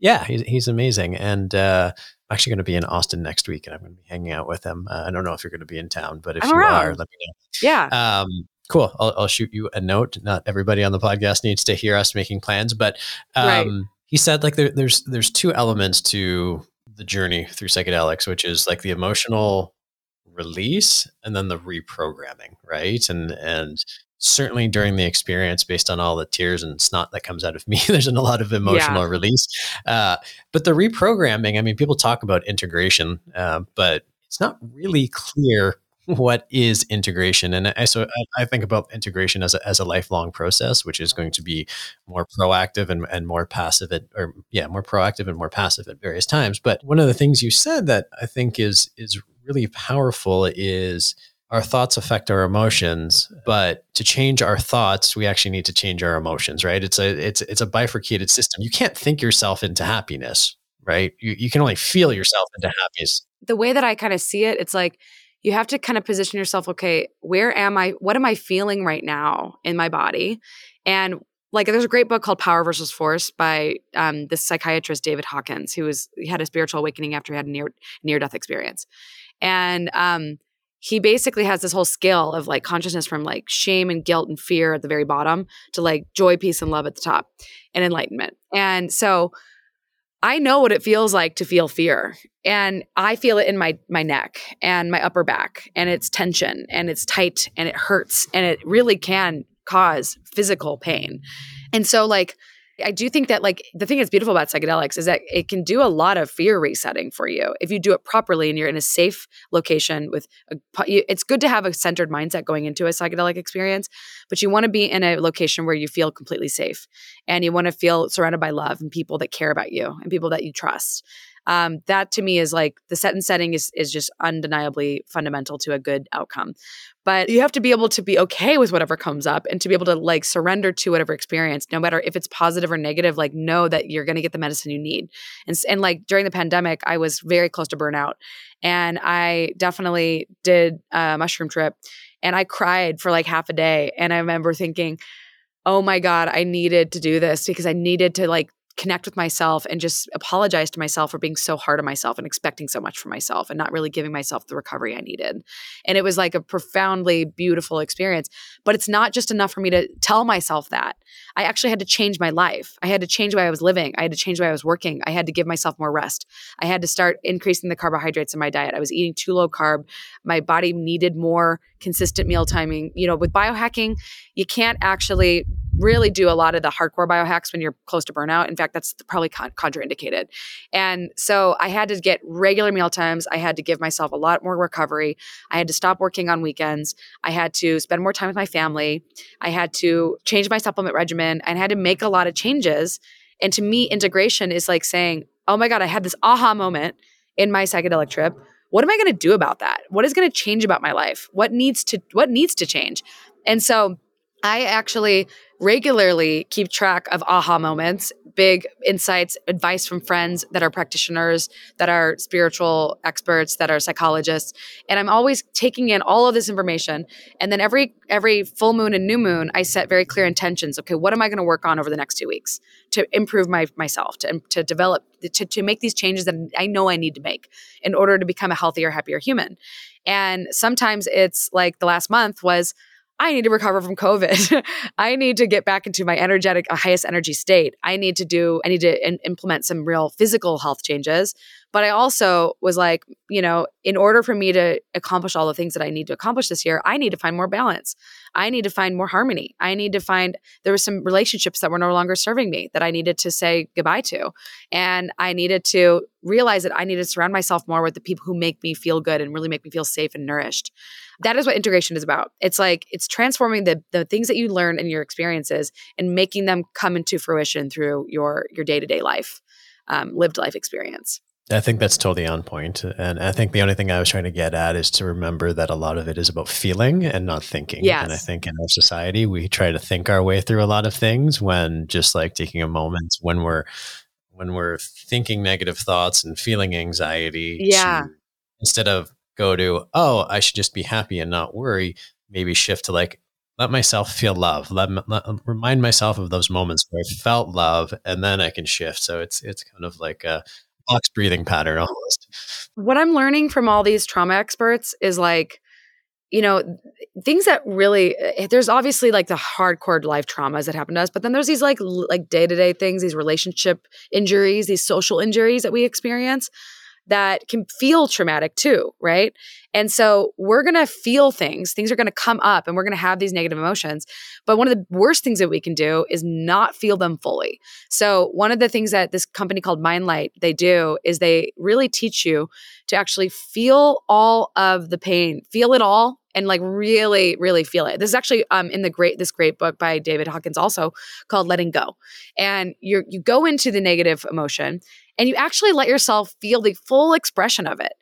yeah he's, he's amazing and uh, I'm actually going to be in Austin next week, and I'm going to be hanging out with him. Uh, I don't know if you're going to be in town, but if I'm you around. are, let me know. Yeah. Um, cool. I'll, I'll, shoot you a note. Not everybody on the podcast needs to hear us making plans, but um, right. he said like there, there's there's two elements to the journey through psychedelics, which is like the emotional release and then the reprogramming, right? And and certainly during the experience based on all the tears and snot that comes out of me there's a lot of emotional yeah. release. Uh, but the reprogramming i mean people talk about integration uh, but it's not really clear what is integration. And I, so I, I, think about integration as a, as a lifelong process which is going to be more proactive and, and more passive at, or yeah more proactive and more passive at various times. But one of the things you said that i think is is really powerful is our thoughts affect our emotions but to change our thoughts we actually need to change our emotions right? It's a it's it's a bifurcated system. You can't think yourself into happiness right? You, you can only feel yourself into happiness. The way that i kind of see it it's like you have to kind of position yourself okay where am i what am i feeling right now in my body? And like there's a great book called power versus force by um, this psychiatrist david hawkins who was he had a spiritual awakening after he had a near near death experience. And um, he basically has this whole scale of like consciousness from like shame and guilt and fear at the very bottom to like joy, peace, and love at the top and enlightenment. And so I know what it feels like to feel fear. And I feel it in my my neck and my upper back. And it's tension and it's tight and it hurts. And it really can cause physical pain. And so like I do think that like the thing that's beautiful about psychedelics is that it can do a lot of fear resetting for you if you do it properly and you're in a safe location with a, it's good to have a centered mindset going into a psychedelic experience, but you want to be in a location where you feel completely safe and you want to feel surrounded by love and people that care about you and people that you trust um, that to me is like the set and setting is is just undeniably fundamental to a good outcome. But you have to be able to be okay with whatever comes up and to be able to like surrender to whatever experience no matter if it's positive or negative like know that you're going to get the medicine you need. And, and like during the pandemic i was very close to burnout. And i definitely did a mushroom trip and i cried for like half a day. And i remember thinking oh my god i needed to do this because i needed to like connect with myself and just apologize to myself for being so hard on myself and expecting so much from myself and not really giving myself the recovery I needed. And it was like a profoundly beautiful experience. But it's not just enough for me to tell myself that. I actually had to change my life. I had to change the way I was living. I had to change the way I was working. I had to give myself more rest. I had to start increasing the carbohydrates in my diet. I was eating too low carb. My body needed more consistent meal timing. You know, with biohacking, you can't actually really do a lot of the hardcore biohacks when you're close to burnout. In fact, that's probably con- contraindicated. And so I had to get regular meal times. I had to give myself a lot more recovery. I had to stop working on weekends. I had to spend more time with my family. I had to change my supplement regimen and I had to make a lot of changes. And to me, integration is like saying, oh my God, I had this aha moment in my psychedelic trip. What am I going to do about that? What is going to change about my life? What needs to what needs to change? And so I actually regularly keep track of aha moments, big insights, advice from friends that are practitioners, that are spiritual experts, that are psychologists, and I'm always taking in all of this information. And then every every full moon and new moon, I set very clear intentions. Okay, what am I going to work on over the next two weeks to improve my myself, to to develop, to to make these changes that I know I need to make in order to become a healthier, happier human. And sometimes it's like the last month was I need to recover from COVID. I need to get back into my energetic, highest energy state. I need to do, I need to in- implement some real physical health changes. But I also was like, you know, in order for me to accomplish all the things that I need to accomplish this year, I need to find more balance. I need to find more harmony. I need to find there were some relationships that were no longer serving me that I needed to say goodbye to. And I needed to realize that I needed to surround myself more with the people who make me feel good and really make me feel safe and nourished. That is what integration is about. It's like it's transforming the the things that you learn in your experiences and making them come into fruition through your your day-to-day life. Um, lived life experience. I think that's totally on point. And I think the only thing I was trying to get at is to remember that a lot of it is about feeling and not thinking. Yes. And I think in our society, we try to think our way through a lot of things when just like taking a moment when we're when we're thinking negative thoughts and feeling anxiety. Yeah. To, instead of go to, oh, I should just be happy and not worry, maybe shift to like, let myself feel love. Let, let remind myself of those moments where I felt love, and then I can shift. So it's it's kind of like a box breathing pattern almost. What I'm learning from all these trauma experts is like, you know, things that really eh, there's obviously like the hardcore life traumas that happen to us, but then there's these like like day-to-day things, these relationship injuries, these social injuries that we experience that can feel traumatic too, right? And so we're going to feel things, things are going to come up and we're going to have these negative emotions. But one of the worst things that we can do is not feel them fully. So one of the things that this company called Mindlight they do is they really teach you to actually feel all of the pain, feel it all and like really really feel it. This is actually um in the great this great book by David Hawkins also called Letting Go. And you you go into the negative emotion and you actually let yourself feel the full expression of it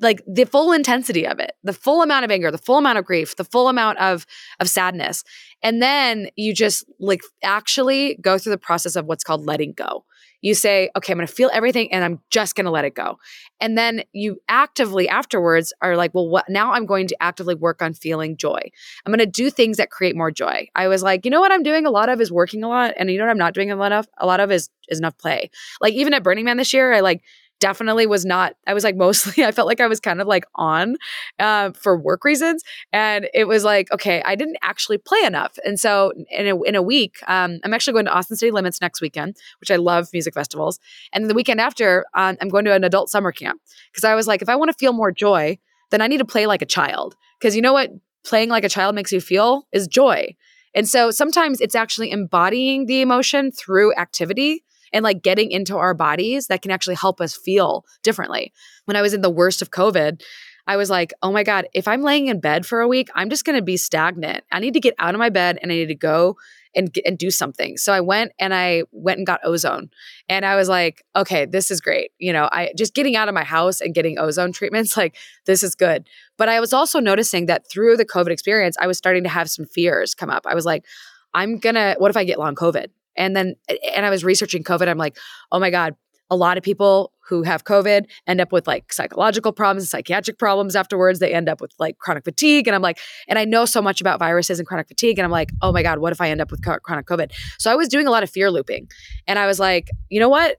like the full intensity of it the full amount of anger the full amount of grief the full amount of of sadness and then you just like actually go through the process of what's called letting go you say okay i'm going to feel everything and i'm just going to let it go. And then you actively afterwards are like well what now i'm going to actively work on feeling joy. I'm going to do things that create more joy. I was like you know what i'm doing a lot of is working a lot and you know what i'm not doing a lot of? A lot of is is enough play. Like even at burning man this year i like definitely was not i was like mostly i felt like i was kind of like on uh, for work reasons. And it was like okay i didn't actually play enough. And so in a, in a week um, i'm actually going to austin city limits next weekend which i love music festivals. And the weekend after um, i'm going to an adult summer camp. Because i was like if i want to feel more joy then i need to play like a child. Because you know what? Playing like a child makes you feel is joy. And so sometimes it's actually embodying the emotion through activity and like getting into our bodies that can actually help us feel differently. When I was in the worst of COVID, I was like, oh my God, if I'm laying in bed for a week, I'm just going to be stagnant. I need to get out of my bed and I need to go and, and do something. So I went and I went and got ozone. And I was like, okay, this is great. You know, I just getting out of my house and getting ozone treatments, like this is good. But I was also noticing that through the COVID experience, I was starting to have some fears come up. I was like, I'm gonna, what if I get long COVID? And then, and I was researching COVID. I'm like, oh my God, a lot of people who have COVID end up with like psychological problems, psychiatric problems afterwards. They end up with like chronic fatigue. And I'm like, and I know so much about viruses and chronic fatigue. And I'm like, oh my God, what if I end up with chronic COVID? So I was doing a lot of fear looping. And I was like, you know what?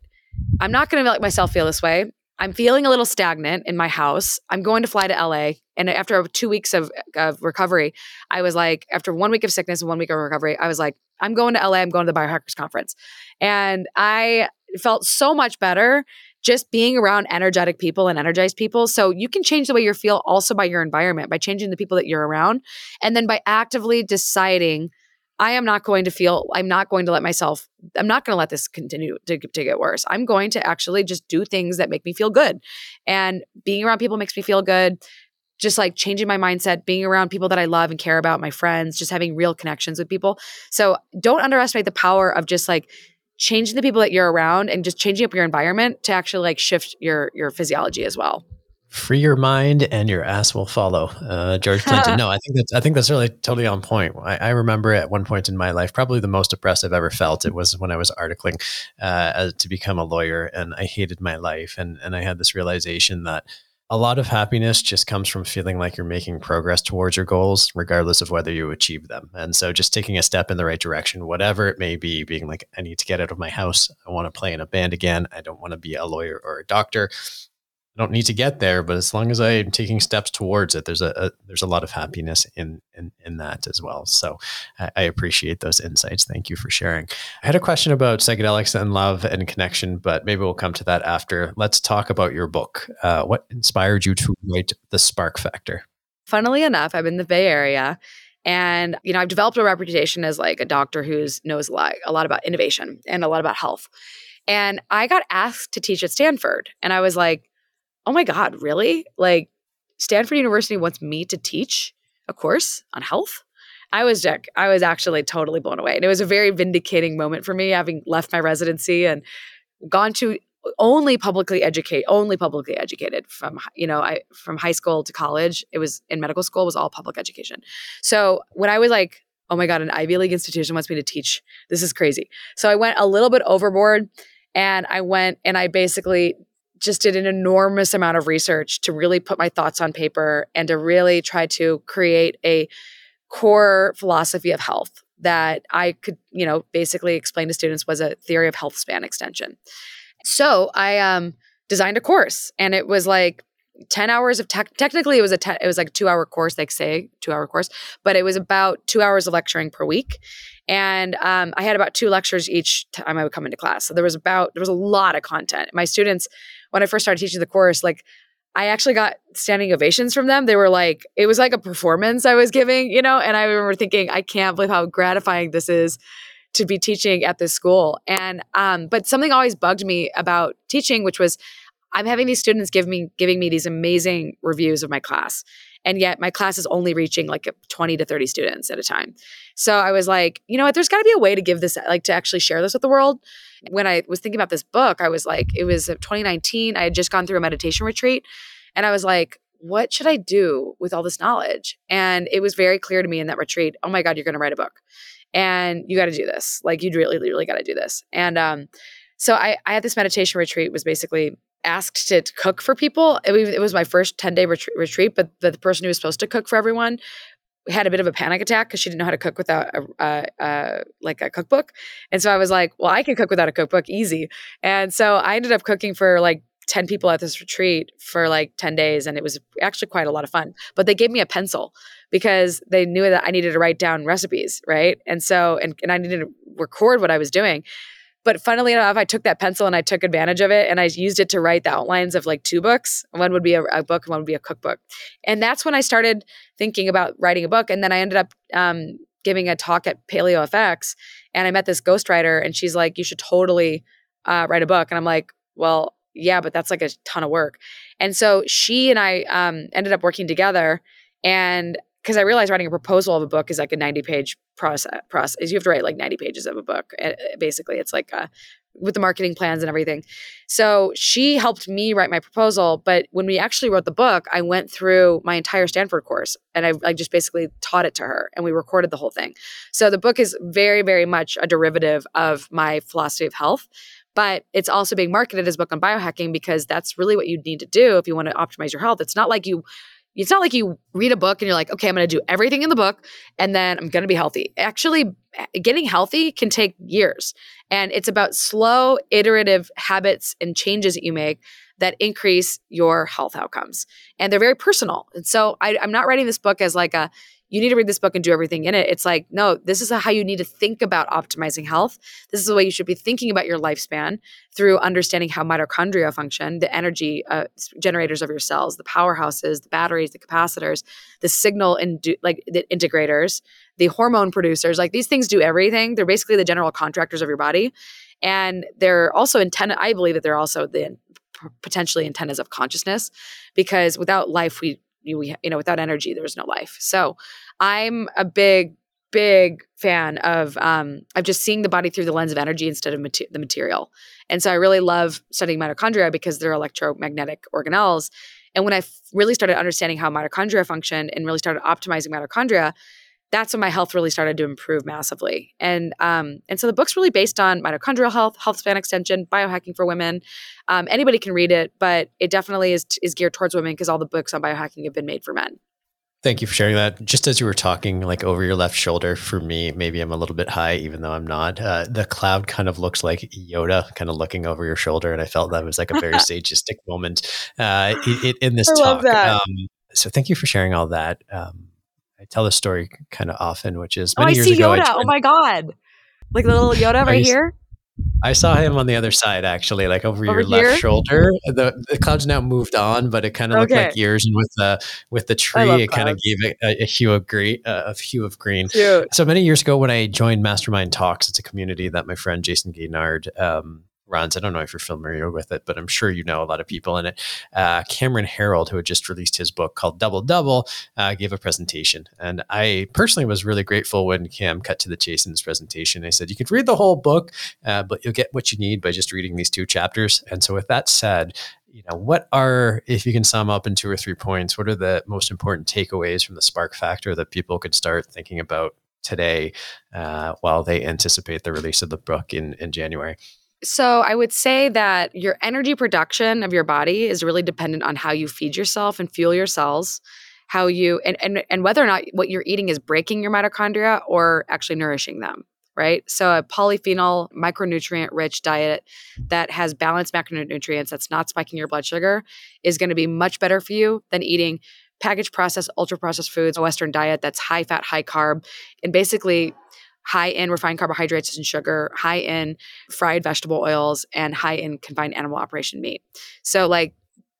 I'm not going to let myself feel this way. I'm feeling a little stagnant in my house. I'm going to fly to LA. And after two weeks of, of recovery, I was like, after one week of sickness and one week of recovery, I was like, I'm going to LA. I'm going to the Biohackers Conference. And I felt so much better just being around energetic people and energized people. So you can change the way you feel also by your environment, by changing the people that you're around, and then by actively deciding I am not going to feel, I'm not going to let myself, I'm not going to let this continue to, to get worse. I'm going to actually just do things that make me feel good. And being around people makes me feel good. Just like changing my mindset, being around people that I love and care about, my friends, just having real connections with people. So don't underestimate the power of just like changing the people that you're around and just changing up your environment to actually like shift your your physiology as well free your mind and your ass will follow uh, george clinton no i think that's i think that's really totally on point I, I, remember at one point in my life probably the most depressed i've ever felt it was when i was articling uh, to become a lawyer and i hated my life and and i had this realization that a lot of happiness just comes from feeling like you're making progress towards your goals, regardless of whether you achieve them. And so just taking a step in the right direction, whatever it may be, being like, I need to get out of my house. I want to play in a band again. I don't want to be a lawyer or a doctor I don't need to get there, but as long as I'm taking steps towards it, there's a, a there's a lot of happiness in in, in that as well. So I, I, appreciate those insights. Thank you for sharing. I had a question about psychedelics and love and connection, but maybe we'll come to that after. Let's talk about your book. Uh, what inspired you to write The Spark Factor? Funnily enough, I'm in the Bay Area. And you know, I've developed a reputation as like a doctor who knows a lot, a lot about innovation and a lot about health. And I got asked to teach at Stanford, and I was like, oh my God, really? Like Stanford University wants me to teach a course on health? I was Jack. I was actually totally blown away. And it was a very vindicating moment for me having left my residency and gone to only publicly educate only publicly educated from you know I from high school to college it was in medical school was all public education. So when I was like oh my god an Ivy League institution wants me to teach this is crazy. So I went a little bit overboard and I went and I basically just did an enormous amount of research to really put my thoughts on paper and to really try to create a core philosophy of health that I could, you know, basically explain to students was a theory of health span extension. So I um, designed a course, and it was like 10 hours of tech technically it was a te- it was like 2 hour course like say 2 hour course but it was about 2 hours of lecturing per week and um, i had about two lectures each time i would come into class so there was about there was a lot of content my students when I first started teaching the course, like I actually got standing ovations from them. They were like, it was like a performance I was giving, you know? And I remember thinking, I can't believe how gratifying this is to be teaching at this school. And um, but something always bugged me about teaching, which was I'm having these students give me giving me these amazing reviews of my class. And yet my class is only reaching like 20 to 30 students at a time. So I was like, you know what, there's got to be a way to give this, like to actually share this with the world. When I was thinking about this book, I was like, it was 2019. I had just gone through a meditation retreat. And I was like, what should I do with all this knowledge? And it was very clear to me in that retreat, oh my God, you're going to write a book. And you got to do this. Like you really, really got to do this. And um, so I, I had this meditation retreat was basically asked to cook for people. It, it was my first 10 day ret- retreat, but the, the, person who was supposed to cook for everyone had a bit of a panic attack because she didn't know how to cook without a, like a cookbook. And so I was like, well, I can cook without a cookbook easy. And so I ended up cooking for like 10 people at this retreat for like 10 days and it was actually quite a lot of fun but they gave me a pencil because they knew that i needed to write down recipes right and so and, and i needed to record what i was doing but funnily enough, I took that pencil and I took advantage of it and I used it to write the outlines of like two books. One would be a, a book and one would be a cookbook. And that's when I started thinking about writing a book. And then I ended up um, giving a talk at Paleo FX and I met this ghostwriter and she's like, you should totally uh, write a book. And I'm like, well, yeah, but that's like a ton of work. And so she and I um, ended up working together. And because I realized writing a proposal of a book is like a 90 page process, process. You have to write like 90 pages of a book. Basically, it's like uh, with the marketing plans and everything. So she helped me write my proposal. But when we actually wrote the book, I went through my entire Stanford course and I, I just basically taught it to her and we recorded the whole thing. So the book is very, very much a derivative of my philosophy of health but it's also being marketed as a book on biohacking because that's really what you need to do if you want to optimize your health. It's not like you it's not like you read a book and you're like, okay, I'm going to do everything in the book and then I'm going to be healthy. Actually, getting healthy can take years. And it's about slow, iterative habits and changes that you make that increase your health outcomes. And they're very personal. And so I, I'm not writing this book as like a, you need to read this book and do everything in it. It's like, no, this is how you need to think about optimizing health. This is the way you should be thinking about your lifespan through understanding how mitochondria function, the energy uh, generators of your cells, the powerhouses, the batteries, the capacitors, the signal and like the integrators, the hormone producers. Like these things do everything. They're basically the general contractors of your body, and they're also antenna. I believe that they're also the potentially antennas of consciousness because without life we you, you know, without energy, there was no life. So I'm a big, big fan of um, of just seeing the body through the lens of energy instead of the material. And so I really love studying mitochondria because they're electromagnetic organelles. And when I f- really started understanding how mitochondria function and really started optimizing mitochondria, that's when my health really started to improve massively. And um, and so the book's really based on mitochondrial health, health span extension, biohacking for women. Um, anybody can read it, but it definitely is is geared towards women because all the books on biohacking have been made for men. Thank you for sharing that. Just as you were talking, like over your left shoulder, for me, maybe I'm a little bit high, even though I'm not. Uh, the cloud kind of looks like Yoda, kind of looking over your shoulder, and I felt that was like a very sageistic moment uh, in, in, this I talk. Um, so, thank you for sharing all that. Um, I tell this story kind of often, which is many oh, many I years see ago. Yoda. oh my god, like the little Yoda right here. I saw him on the other side, actually, like over, over your here? left shoulder. The the clouds now moved on, but it kind of okay. looked like years, and with the with the tree, it kind of gave it a, a, hue of green, uh, a hue of green. Cute. So many years ago, when I joined Mastermind Talks, it's a community that my friend Jayson Gaignard um, runs. I don't know if you're familiar with it, but I'm sure you know a lot of people in it. Uh, Cameron Herold, who had just released his book called Double Double, uh, gave a presentation. And I personally was really grateful when Cam cut to the chase in his presentation. I said, You could read the whole book, uh, but you'll get what you need by just reading these two chapters. And so, with that said, you know, what are, if you can sum up in two or three points, what are the most important takeaways from the spark factor that people could start thinking about today uh, while they anticipate the release of the book in, in January? So I would say that your energy production of your body is really dependent on how you feed yourself and fuel your cells, how you and and, and whether or not what you're eating is breaking your mitochondria or actually nourishing them. Right. So a polyphenol micronutrient rich diet that has balanced macronutrients that's not spiking your blood sugar is going to be much better for you than eating packaged processed, ultra processed foods, a Western diet that's high fat, high carb, and basically high in refined carbohydrates and sugar, high in fried vegetable oils, and high in confined animal operation meat. So, like,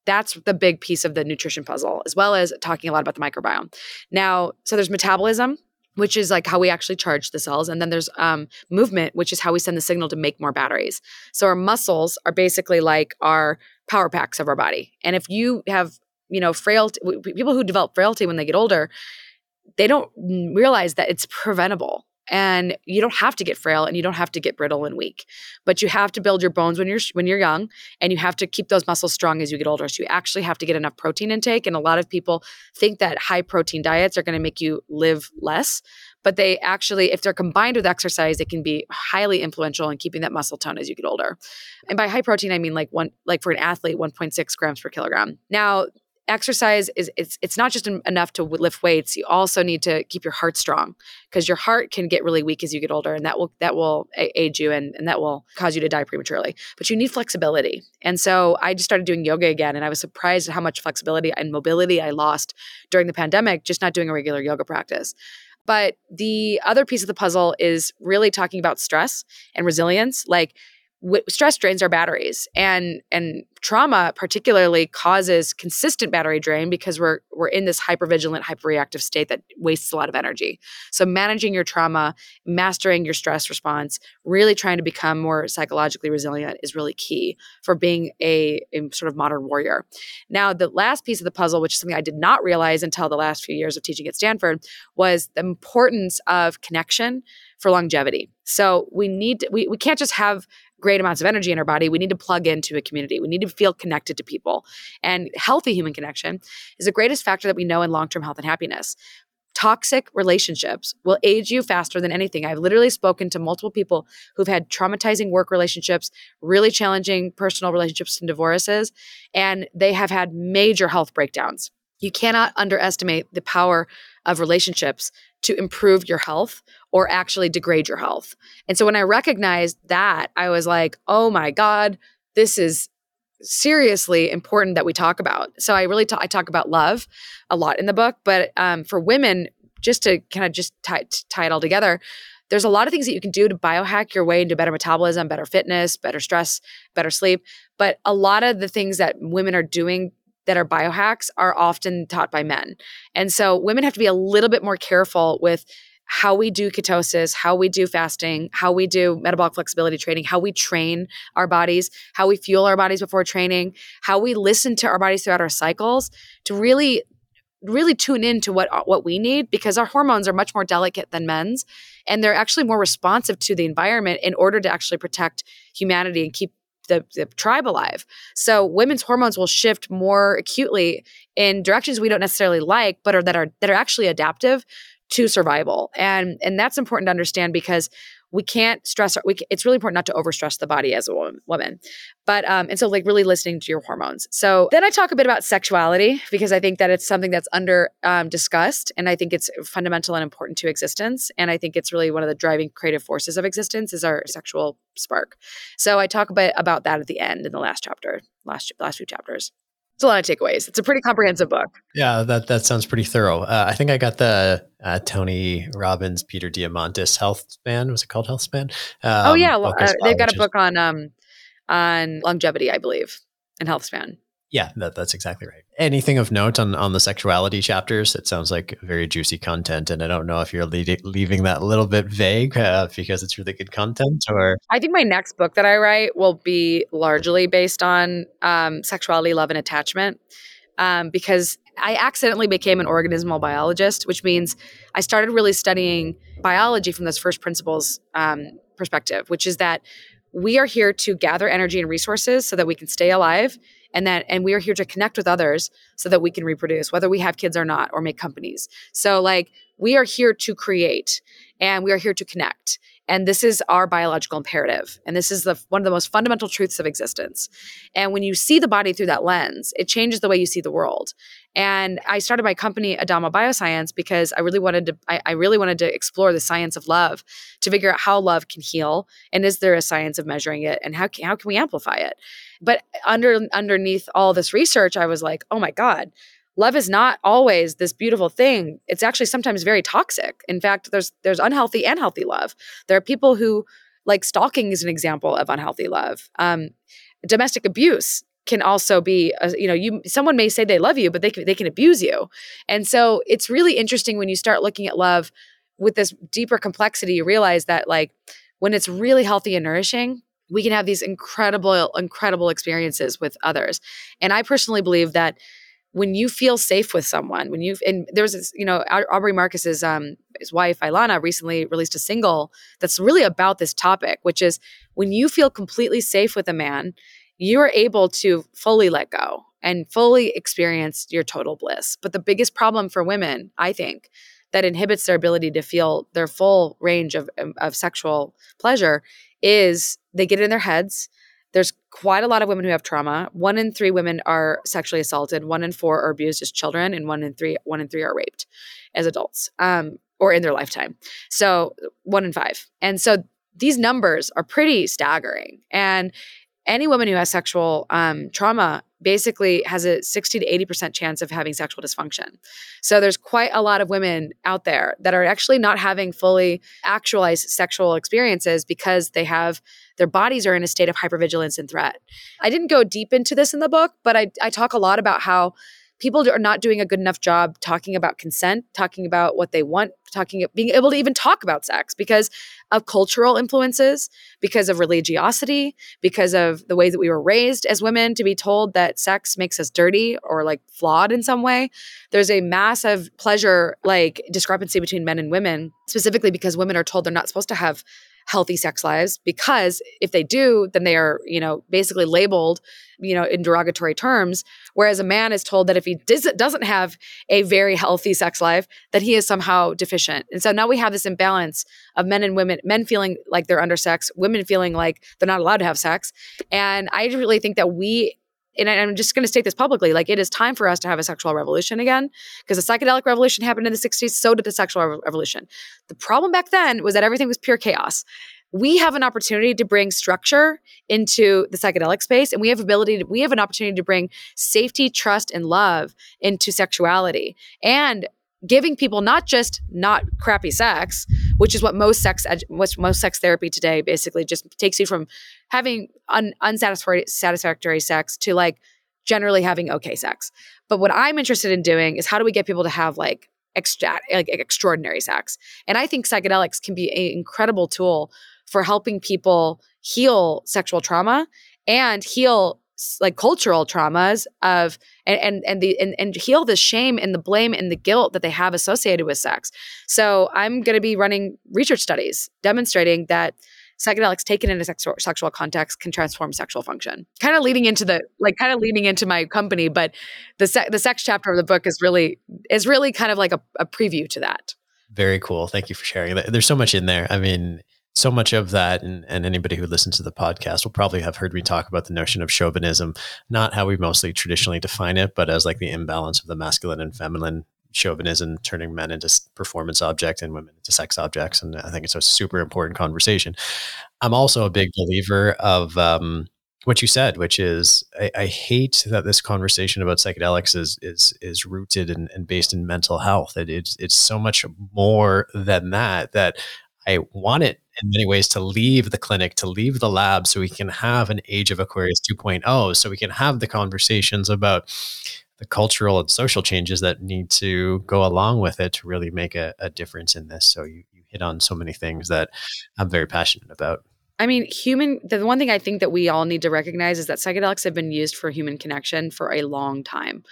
that's the big piece of the nutrition puzzle, as well as talking a lot about the microbiome. Now, so there's metabolism, which is like how we actually charge the cells. And then there's um, movement, which is how we send the signal to make more batteries. So our muscles are basically like our power packs of our body. And if you have, you know, frailty, people who develop frailty when they get older, they don't realize that it's preventable and you don't have to get frail and you don't have to get brittle and weak but you have to build your bones when you're when you're young and you have to keep those muscles strong as you get older. So you actually have to get enough protein intake and a lot of people think that high protein diets are going to make you live less but they actually if they're combined with exercise it can be highly influential in keeping that muscle tone as you get older. And by high protein i mean like one like for an athlete 1.6 grams per kilogram. Now exercise is it's it's not just enough to lift weights. You also need to keep your heart strong because your heart can get really weak as you get older and that will that will age you and, and that will cause you to die prematurely. But you need flexibility. And so i just started doing yoga again and i was surprised at how much flexibility and mobility i lost during the pandemic just not doing a regular yoga practice. But the other piece of the puzzle is really talking about stress and resilience. Like w- stress drains our batteries and and trauma particularly causes consistent battery drain because we're we're in this hypervigilant hyperreactive state that wastes a lot of energy. So managing your trauma mastering your stress response really trying to become more psychologically resilient is really key for being a, a sort of modern warrior. Now the last piece of the puzzle which is something i did not realize until the last few years of teaching at stanford was the importance of connection for longevity. So we need to, we, we can't just have great amounts of energy in our body, we need to plug into a community. We need to feel connected to people. And healthy human connection is the greatest factor that we know in long term health and happiness. Toxic relationships will age you faster than anything. I've literally spoken to multiple people who've had traumatizing work relationships, really challenging personal relationships and divorces, and they have had major health breakdowns. You cannot underestimate the power of relationships to improve your health or actually degrade your health. And so when I recognized that, I was like, oh my God, this is seriously important that we talk about. So I really I talk about love a lot in the book, but um, for women, just to kind of just tie, tie it all together, there's a lot of things that you can do to biohack your way into better metabolism, better fitness, better stress, better sleep. But a lot of the things that women are doing that are biohacks are often taught by men. And so women have to be a little bit more careful with how we do ketosis, how we do fasting, how we do metabolic flexibility training, how we train our bodies, how we fuel our bodies before training, how we listen to our bodies throughout our cycles to really really tune in to what uh, what we need because our hormones are much more delicate than men's and they're actually more responsive to the environment in order to actually protect humanity and keep the, the tribe alive. So women's hormones will shift more acutely in directions we don't necessarily like, but are that are that are actually adaptive to survival. And and that's important to understand because we can't stress our, we, it's really important not to overstress the body as a woman, but um and so like really listening to your hormones. So then i talk a bit about sexuality because i think that it's something that's under um, discussed and i think it's fundamental and important to existence and i think it's really one of the driving creative forces of existence is our sexual spark. So i talk a bit about that at the end in the last chapter last last few chapters it's a lot of takeaways. It's a pretty comprehensive book. Yeah, that that sounds pretty thorough. Uh, I think I got the uh, Tony Robbins, Peter Diamandis Health Span. Was it called Health Span? Um, oh yeah, uh, they've got a book on um, on longevity, I believe, and health span. Yeah, that, that's exactly right. Anything of note on, on the sexuality chapters? It sounds like very juicy content, and I don't know if you're le- leaving that a little bit vague uh, because it's really good content, or I think my next book that I write will be largely based on um, sexuality, love, and attachment, um, because I accidentally became an organismal biologist, which means I started really studying biology from those first principles um, perspective, which is that we are here to gather energy and resources so that we can stay alive and that and we are here to connect with others so that we can reproduce whether we have kids or not or make companies. So like we are here to create and we are here to connect and this is our biological imperative and this is the one of the most fundamental truths of existence. And when you see the body through that lens it changes the way you see the world. And i started my company adamo bioscience because i really wanted to I, I really wanted to explore the science of love to figure out how love can heal and is there a science of measuring it and how can, how can we amplify it but under underneath all this research, I was like, oh my God, love is not always this beautiful thing. It's actually sometimes very toxic. In fact, there's there's unhealthy and healthy love. There are people who like stalking is an example of unhealthy love. Um, domestic abuse can also be a, you know you someone may say they love you but they can, they can abuse you and so it's really interesting when you start looking at love with this deeper complexity you realize that like when it's really healthy and nourishing we can have these incredible, incredible experiences with others. And I personally believe that when you feel safe with someone, when you and there was this, you know, Aubrey Marcus's um his wife Vylana recently released a single that's really about this topic, which is when you feel completely safe with a man, you are able to fully let go and fully experience your total bliss. But the biggest problem for women, I think, that inhibits their ability to feel their full range of, of sexual pleasure is they get it in their heads. There's quite a lot of women who have trauma. One in three women are sexually assaulted. One in four are abused as children, and one in three one in three are raped as adults, um, or in their lifetime. So one in five, and so these numbers are pretty staggering. And any woman who has sexual um, trauma basically has a 60 to 80% chance of having sexual dysfunction. So there's quite a lot of women out there that are actually not having fully actualized sexual experiences because they have their bodies are in a state of hypervigilance and threat. I didn't go deep into this in the book, but I, I talk a lot about how people are not doing a good enough job talking about consent, talking about what they want, talking being able to even talk about sex because of cultural influences, because of religiosity, because of the way that we were raised as women to be told that sex makes us dirty or like flawed in some way. There's a massive pleasure like discrepancy between men and women, specifically because women are told they're not supposed to have healthy sex lives because if they do then they are you know basically labeled you know in derogatory terms. Whereas a man is told that if he doesn't have a very healthy sex life that he is somehow deficient. And so now we have this imbalance of men and women men feeling like they're undersexed women feeling like they're not allowed to have sex. And i really think that we and I'm just going to state this publicly, like it is time for us to have a sexual revolution again, because the psychedelic revolution happened in the 60s, so did the sexual revolution. The problem back then was that everything was pure chaos. We have an opportunity to bring structure into the psychedelic space, and we have ability to, we have an opportunity to bring safety, trust, and love into sexuality. And giving people not just not crappy sex, which is what most sex what most sex therapy today basically just takes you from having un, unsatisfactory satisfactory sex to like generally having okay sex. But what I'm interested in doing is how do we get people to have like extra like extraordinary sex? And I think psychedelics can be an incredible tool for helping people heal sexual trauma and heal like cultural traumas of and and and the and, and heal the shame and the blame and the guilt that they have associated with sex. So I'm going to be running research studies demonstrating that psychedelics taken in a sexual, sexual context can transform sexual function. Kind of leading into the like kind of leading into my company, but the se- the sex chapter of the book is really is really kind of like a, a preview to that. Very cool. Thank you for sharing. There's so much in there. I mean, so much of that, and, and anybody who listens to the podcast will probably have heard me talk about the notion of chauvinism, not how we mostly traditionally define it, but as like the imbalance of the masculine and feminine chauvinism turning men into performance objects and women into sex objects and i think it's a super important conversation. I'm also a big believer of um, what you said which is I, I, hate that this conversation about psychedelics is is is rooted and, and based in mental health. It, it's it's so much more than that that i want it in many ways to leave the clinic to leave the lab so we can have an age of aquarius 2.0 so we can have the conversations about the cultural and social changes that need to go along with it to really make a, a difference in this. So you, you hit on so many things that I'm very passionate about. I mean, human, the one thing I think that we all need to recognize is that psychedelics have been used for human connection for a long time.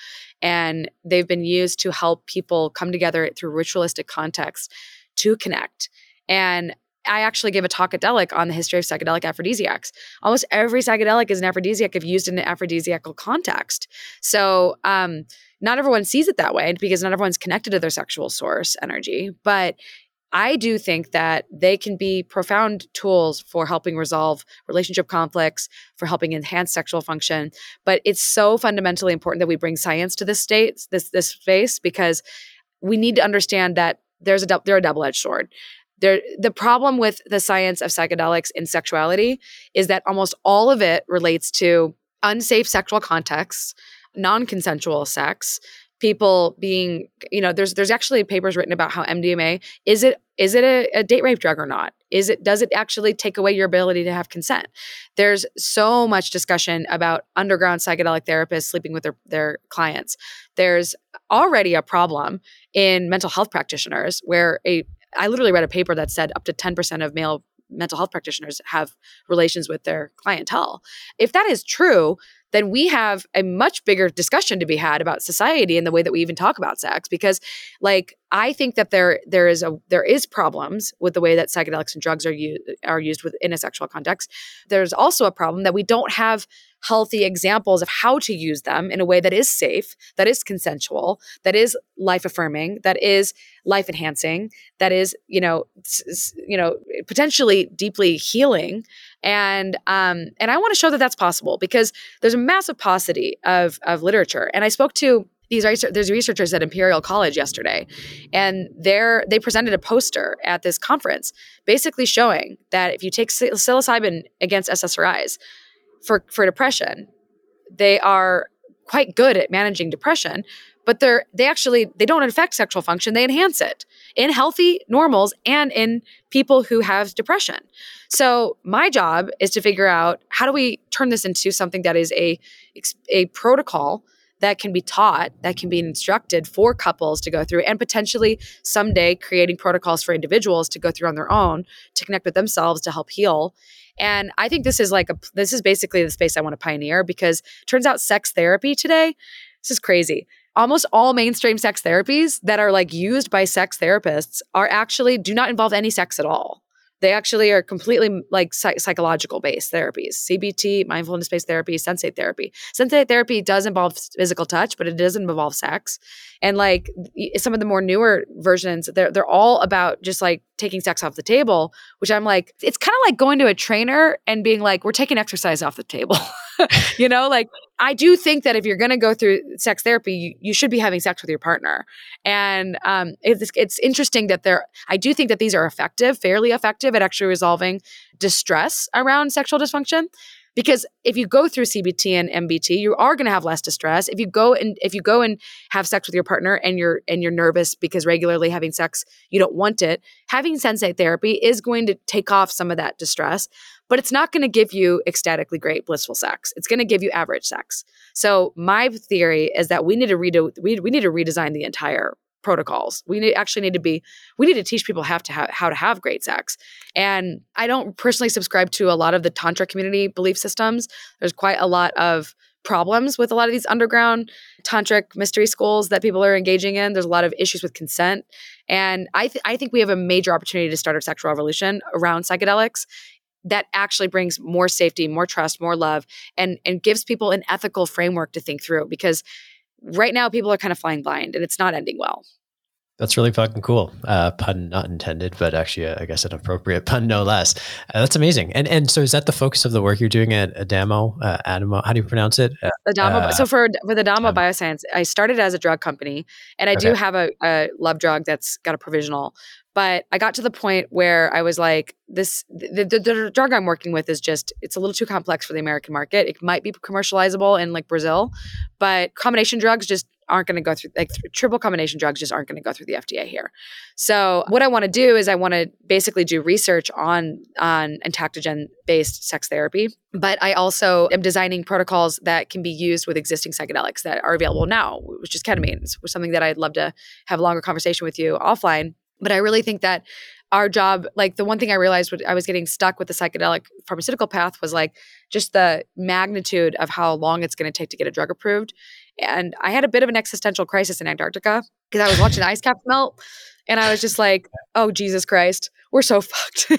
And they've been used to help people come together through ritualistic context to connect. And I actually gave a talk at Delic on the history of psychedelic aphrodisiacs. Almost every psychedelic is an aphrodisiac if used in an aphrodisiacal context. So, um, not everyone sees it that way because not everyone's connected to their sexual source energy. But I do think that they can be profound tools for helping resolve relationship conflicts, for helping enhance sexual function. But it's so fundamentally important that we bring science to this state, this this space, because we need to understand that there's a they're a double edged sword there the problem with the science of psychedelics in sexuality is that almost all of it relates to unsafe sexual contexts non-consensual sex people being you know there's there's actually papers written about how mdma is it is it a, a, date rape drug or not? Is it does it actually take away your ability to have consent? There's so much discussion about underground psychedelic therapists sleeping with their, their clients. There's already a problem in mental health practitioners where a I literally read a paper that said up to 10% of male mental health practitioners have relations with their clientele. If that is true, then we have a much bigger discussion to be had about society and the way that we even talk about sex because like I think that there there is a there is problems with the way that psychedelics and drugs are used are used within a sexual context. There's also a problem that we don't have healthy examples of how to use them in a way that is safe, that is consensual, that is life affirming, that is life enhancing, that is, you know, you know, potentially deeply healing. And um and I want to show that that's possible because there's a massive paucity of of literature. And I spoke to these there's researchers at Imperial College yesterday, and they they presented a poster at this conference, basically showing that if you take psilocybin against SSRIs, for for depression they are quite good at managing depression but they're they actually they don't affect sexual function they enhance it in healthy normals and in people who have depression. So my job is to figure out how do we turn this into something that is a a protocol that can be taught, that can be instructed for couples to go through, and potentially someday creating protocols for individuals to go through on their own to connect with themselves to help heal. And I think this is like a this is basically the space I want to pioneer because turns out sex therapy today, this is crazy. Almost all mainstream sex therapies that are like used by sex therapists are actually do not involve any sex at all. They actually are completely like psych- psychological based therapies, CBT, mindfulness based therapy, sensate therapy. Sensate therapy does involve physical touch, but it doesn't involve sex. And like some of the more newer versions, they're they're all about just like taking sex off the table, which I'm like, it's kind of like going to a trainer and being like, we're taking exercise off the table. you know, like I do think that if you're going to go through sex therapy, you, you, should be having sex with your partner. And um, it's, it's interesting that there, I do think that these are effective, fairly effective at actually resolving distress around sexual dysfunction because if you go through CBT and MBT, you are going to have less distress. If you go and if you go and have sex with your partner and you're and you're nervous because regularly having sex you don't want it, having sensate therapy is going to take off some of that distress, but it's not going to give you ecstatically great blissful sex. It's going to give you average sex. So my theory is that we need to redo we, we need to redesign the entire protocols. We need, actually need to be, we need to teach people how to have, how to have great sex. And I don't personally subscribe to a lot of the tantra community belief systems. There's quite a lot of problems with a lot of these underground tantric mystery schools that people are engaging in. There's a lot of issues with consent. And I, th- I think we have a major opportunity to start a sexual revolution around psychedelics that actually brings more safety, more trust, more love, and, and gives people an ethical framework to think through because right now people are kind of flying blind and it's not ending well. That's really fucking cool. Uh, pun not intended, but actually, uh, I guess an appropriate pun, no less. Uh, that's amazing. And and so is that the focus of the work you're doing at Adamo? Uh, Adamo, how do you pronounce it? Uh, Adamo. uh, so for with Adamo Bioscience, I started as a drug company, and I do have a, a love drug that's got a provisional. But I got to the point where I was like, this the, the, the drug I'm working with is just it's a little too complex for the American market. It might be commercializable in like Brazil, but combination drugs just aren't going to go through like triple combination drugs just aren't going to go through the FDA here. So what I want to do is I want to basically do research on on entactogen based sex therapy, but I also am designing protocols that can be used with existing psychedelics that are available now, which is ketamine, which is something that I'd love to have a longer conversation with you offline. But I really think that our job, like the one thing I realized when I was getting stuck with the psychedelic pharmaceutical path was like just the magnitude of how long it's going to take to get a drug approved. And I had a bit of an existential crisis in Antarctica because I was watching ice caps melt. And I was just like, oh, Jesus Christ, we're so fucked.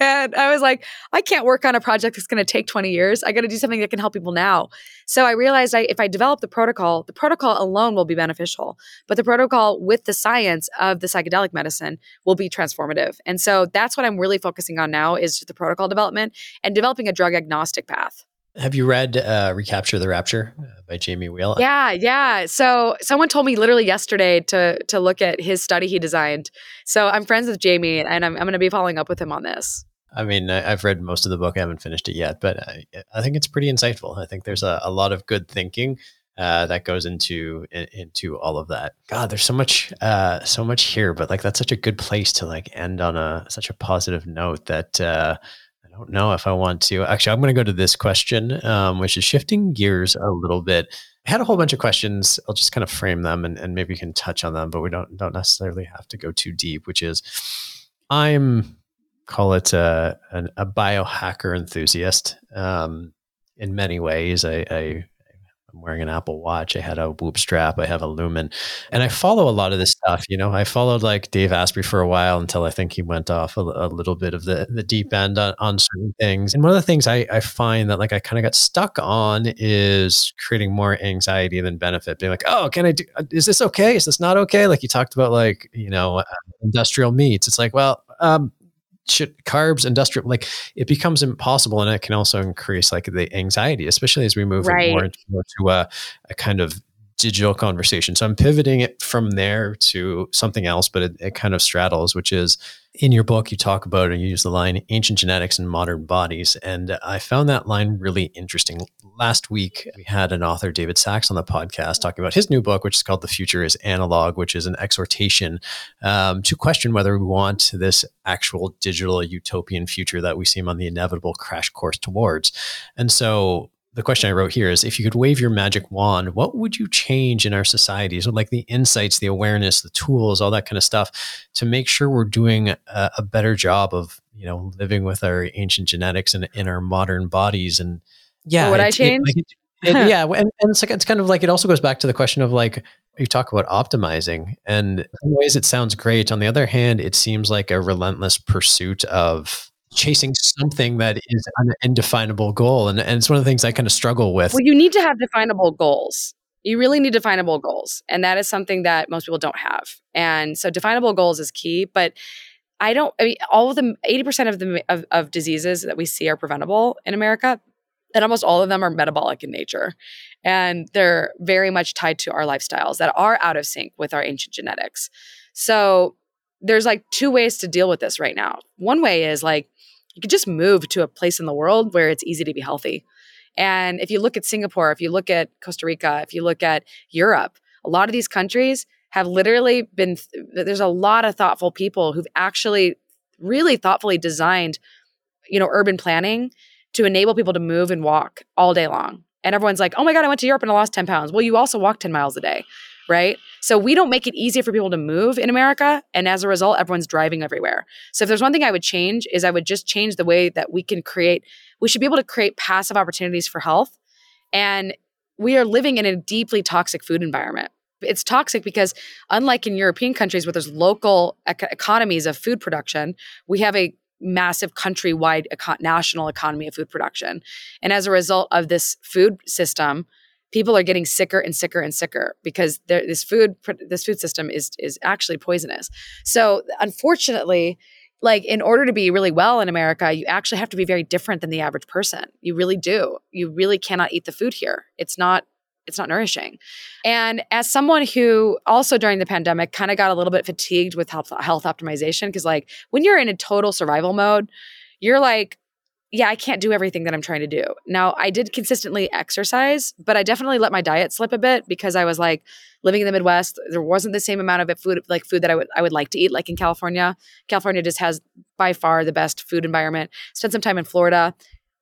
and I was like, I can't work on a project that's going to take 20 years. I got to do something that can help people now. So I realized I, if I develop the protocol, the protocol alone will be beneficial, but the protocol with the science of the psychedelic medicine will be transformative. And so that's what I'm really focusing on now is the protocol development and developing a drug agnostic path. Have you read uh, Recapture the Rapture uh, by Jamie Wheal? Yeah, yeah. So someone told me literally yesterday to to look at his study he designed. So I'm friends with Jamie, and I'm I'm going to be following up with him on this. I mean, I, I've read most of the book. I haven't finished it yet, but I, I think it's pretty insightful. I think there's a, a lot of good thinking uh, that goes into in, into all of that. God, there's so much uh, so much here, but like that's such a good place to like end on a such a positive note that uh, don't know if I want to. Actually, I'm going to go to this question, um, which is shifting gears a little bit. I had a whole bunch of questions. I'll just kind of frame them and, and maybe you can touch on them, but we don't don't necessarily have to go too deep. Which is, I'm call it a, an, a biohacker enthusiast. Um, in many ways, I, I I'm wearing an Apple Watch. I had a Whoop strap. I have a Lumen, and I follow a lot of this stuff. You know, I followed like Dave Asprey for a while until I think he went off a, a little bit of the the deep end on, on certain things. And one of the things I, I find that like I kind of got stuck on is creating more anxiety than benefit. Being like, oh, can I do? Is this okay? Is this not okay? Like you talked about, like you know, uh, industrial meats. It's like, well, um, carbs industrial like it becomes impossible and it can also increase like the anxiety especially as we move Right. more more to a, a kind of digital conversation so i'm pivoting it from there to something else but it, it kind of straddles which is in your book you talk about and you use the line ancient genetics and modern bodies and i found that line really interesting last week we had an author david Sax on the podcast talking about his new book which is called the future is analog which is an exhortation um, to question whether we want this actual digital utopian future that we seem on the inevitable crash course towards. And so the question I wrote here is if you could wave your magic wand, what would you change in our societies? So, like the insights, the awareness, the tools, all that kind of stuff to make sure we're doing a, a better job of, you know, living with our ancient genetics and in our modern bodies. And yeah, would I it- it- change? like, it- yeah. And, and it's like, it's kind of like, it also goes back to the question of like, you talk about optimizing and in ways it sounds great on the other hand it seems like a relentless pursuit of chasing something that is an indefinable goal and, and it's one of the things i kind of struggle with Well, you need to have definable goals. You really need definable goals. And that is something that most people don't have. And so definable goals is key. But I don't, I mean, all of them, 80% of the of, of diseases that we see are preventable in America. And almost all of them are metabolic in nature. And they're very much tied to our lifestyles that are out of sync with our ancient genetics. So there's like two ways to deal with this right now. One way is like you could just move to a place in the world where it's easy to be healthy. And if you look at Singapore, if you look at Costa Rica, if you look at Europe, a lot of these countries have literally been, there's a lot of thoughtful people who've actually really thoughtfully designed, you know, urban planning to enable people to move and walk all day long. And everyone's like, oh my God, I went to Europe and I lost 10 pounds. Well, you also walk 10 miles a day, right? So we don't make it easier for people to move in America. And as a result, everyone's driving everywhere. So if there's one thing I would change is I would just change the way that we can create, we should be able to create passive opportunities for health. And we are living in a deeply toxic food environment. It's toxic because, unlike in European countries where there's local ec- economies of food production, we have a massive countrywide eco- national economy of food production. And as a result of this food system, people are getting sicker and sicker and sicker because this food this food system is is actually poisonous. So unfortunately, like in order to be really well in America, you actually have to be very different than the average person. You really do. You really cannot eat the food here. It's not it's not nourishing. And as someone who also during the pandemic kind of got a little bit fatigued with health health optimization because like when you're in a total survival mode, you're like yeah, I can't do everything that I'm trying to do. Now, I did consistently exercise, but I definitely let my diet slip a bit because I was like living in the Midwest. There wasn't the same amount of food, like food that I would I would like to eat, like in California. California just has by far the best food environment. Spent some time in Florida.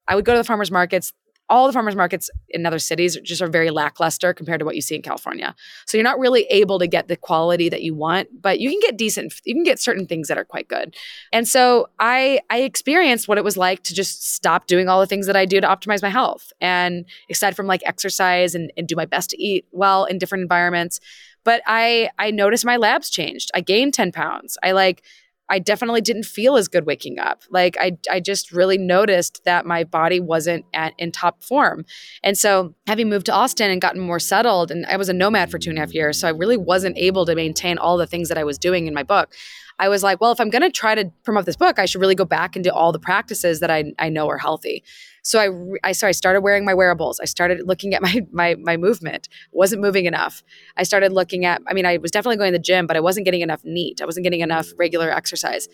I would go to the farmers markets all the farmers markets in other cities just are very lackluster compared to what you see in California. So you're not really able to get the quality that you want, but you can get decent you can get certain things that are quite good. And so I I experienced what it was like to just stop doing all the things that I do to optimize my health. And aside from like exercise and, and do my best to eat well in different environments, but I I noticed my labs changed. I gained 10 pounds. I like I definitely didn't feel as good waking up. Like I, I just really noticed that my body wasn't at, in top form. And so having moved to Austin and gotten more settled, and I was a nomad for two and a half years, so I really wasn't able to maintain all the things that I was doing in my book. I was like, well, if I'm going to try to promote this book, I should really go back and do all the practices that I, I know are healthy. So I, I so I started wearing my wearables. I started looking at my my my movement. wasn't moving enough. I started looking at. I mean, I was definitely going to the gym, but I wasn't getting enough NEAT. I wasn't getting enough regular exercise.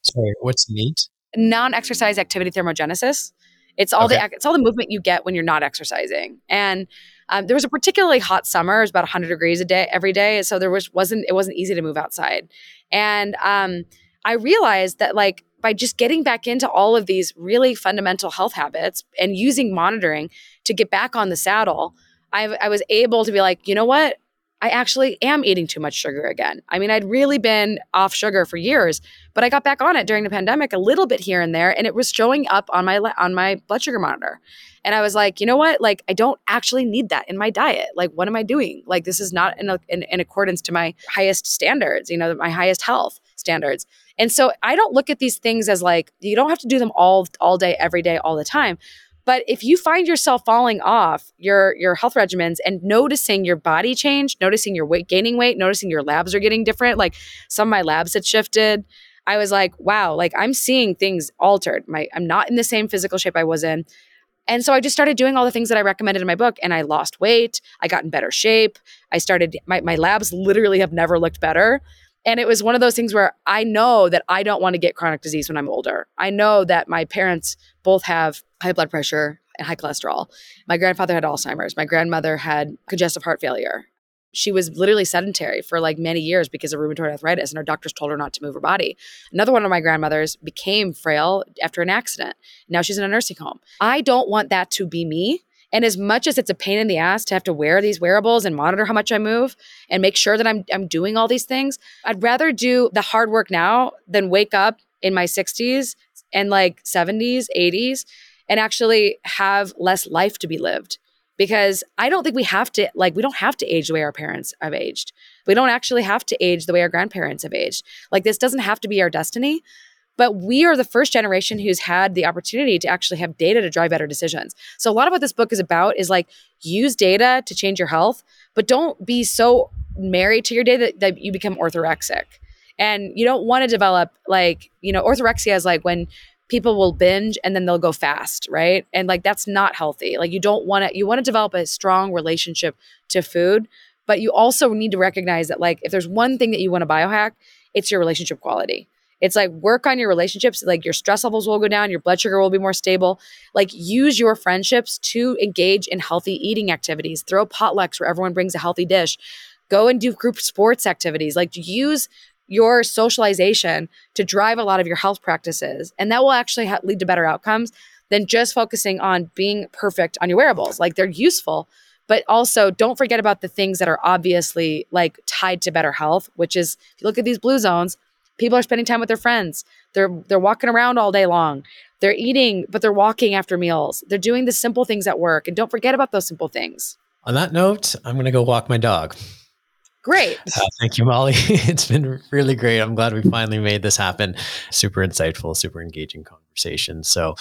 Sorry, what's NEAT? Non-exercise activity thermogenesis. It's all okay. the it's all the movement you get when you're not exercising. And um, there was a particularly hot summer. It was about 100 degrees a day every day, so there was wasn't it wasn't easy to move outside. And um, I realized that like by just getting back into all of these really fundamental health habits and using monitoring to get back on the saddle, I, I was able to be like, you know what? I actually am eating too much sugar again. I mean, I'd really been off sugar for years, but I got back on it during the pandemic a little bit here and there, and it was showing up on my on my blood sugar monitor. And I was like, you know what? Like, I don't actually need that in my diet. Like, what am I doing? Like, this is not in, a, in, in accordance to my highest standards. You know, my highest health standards. And so I don't look at these things as like you don't have to do them all all day, every day, all the time. But if you find yourself falling off your your health regimens and noticing your body change, noticing your weight gaining weight, noticing your labs are getting different, like some of my labs had shifted, I was like, wow, like I'm seeing things altered. My I'm not in the same physical shape I was in. And so I just started doing all the things that I recommended in my book and I lost weight. I got in better shape. I started my my labs literally have never looked better. And it was one of those things where I know that I don't want to get chronic disease when I'm older. I know that my parents both have high blood pressure and high cholesterol. My grandfather had Alzheimer's. My grandmother had congestive heart failure. She was literally sedentary for like many years because of rheumatoid arthritis, and her doctors told her not to move her body. Another one of my grandmothers became frail after an accident. Now she's in a nursing home. I don't want that to be me. And as much as it's a pain in the ass to have to wear these wearables and monitor how much I move and make sure that I'm I'm doing all these things, I'd rather do the hard work now than wake up in my 60s and like 70s, 80s and actually have less life to be lived because I don't think we have to like we don't have to age the way our parents have aged. We don't actually have to age the way our grandparents have aged. Like this doesn't have to be our destiny. But we are the first generation who's had the opportunity to actually have data to drive better decisions. So a lot of what this book is about is like use data to change your health, but don't be so married to your data that, that you become orthorexic. And you don't want to develop like, you know, orthorexia is like when people will binge and then they'll go fast, right? And like that's not healthy. Like you don't want to you want to develop a strong relationship to food, but you also need to recognize that like if there's one thing that you want to biohack, it's your relationship quality. It's like work on your relationships, like your stress levels will go down, your blood sugar will be more stable. Like use your friendships to engage in healthy eating activities. Throw potlucks where everyone brings a healthy dish. Go and do group sports activities. Like use your socialization to drive a lot of your health practices. And that will actually ha- lead to better outcomes than just focusing on being perfect on your wearables. Like they're useful, but also don't forget about the things that are obviously like tied to better health, which is if you look at these blue zones, People are spending time with their friends. They're they're walking around all day long. They're eating, but they're walking after meals. They're doing the simple things at work, and don't forget about those simple things. On that note, I'm going to go walk my dog. Great. Uh, thank you, Molly. it's been really great. I'm glad we finally made this happen. Super insightful, super engaging conversation. So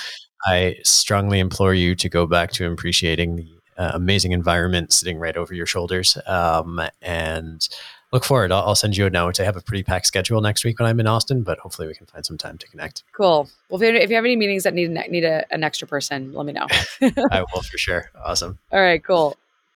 I strongly implore you to go back to appreciating the uh, amazing environment sitting right over your shoulders. Um, and look forward. I'll, I'll, send you a note. I have a pretty packed schedule next week when I'm in Austin, but hopefully we can find some time to connect. Cool. Well, if you, if you have any meetings that need need a, an extra person, let me know. I will for sure. Awesome. All right. Cool.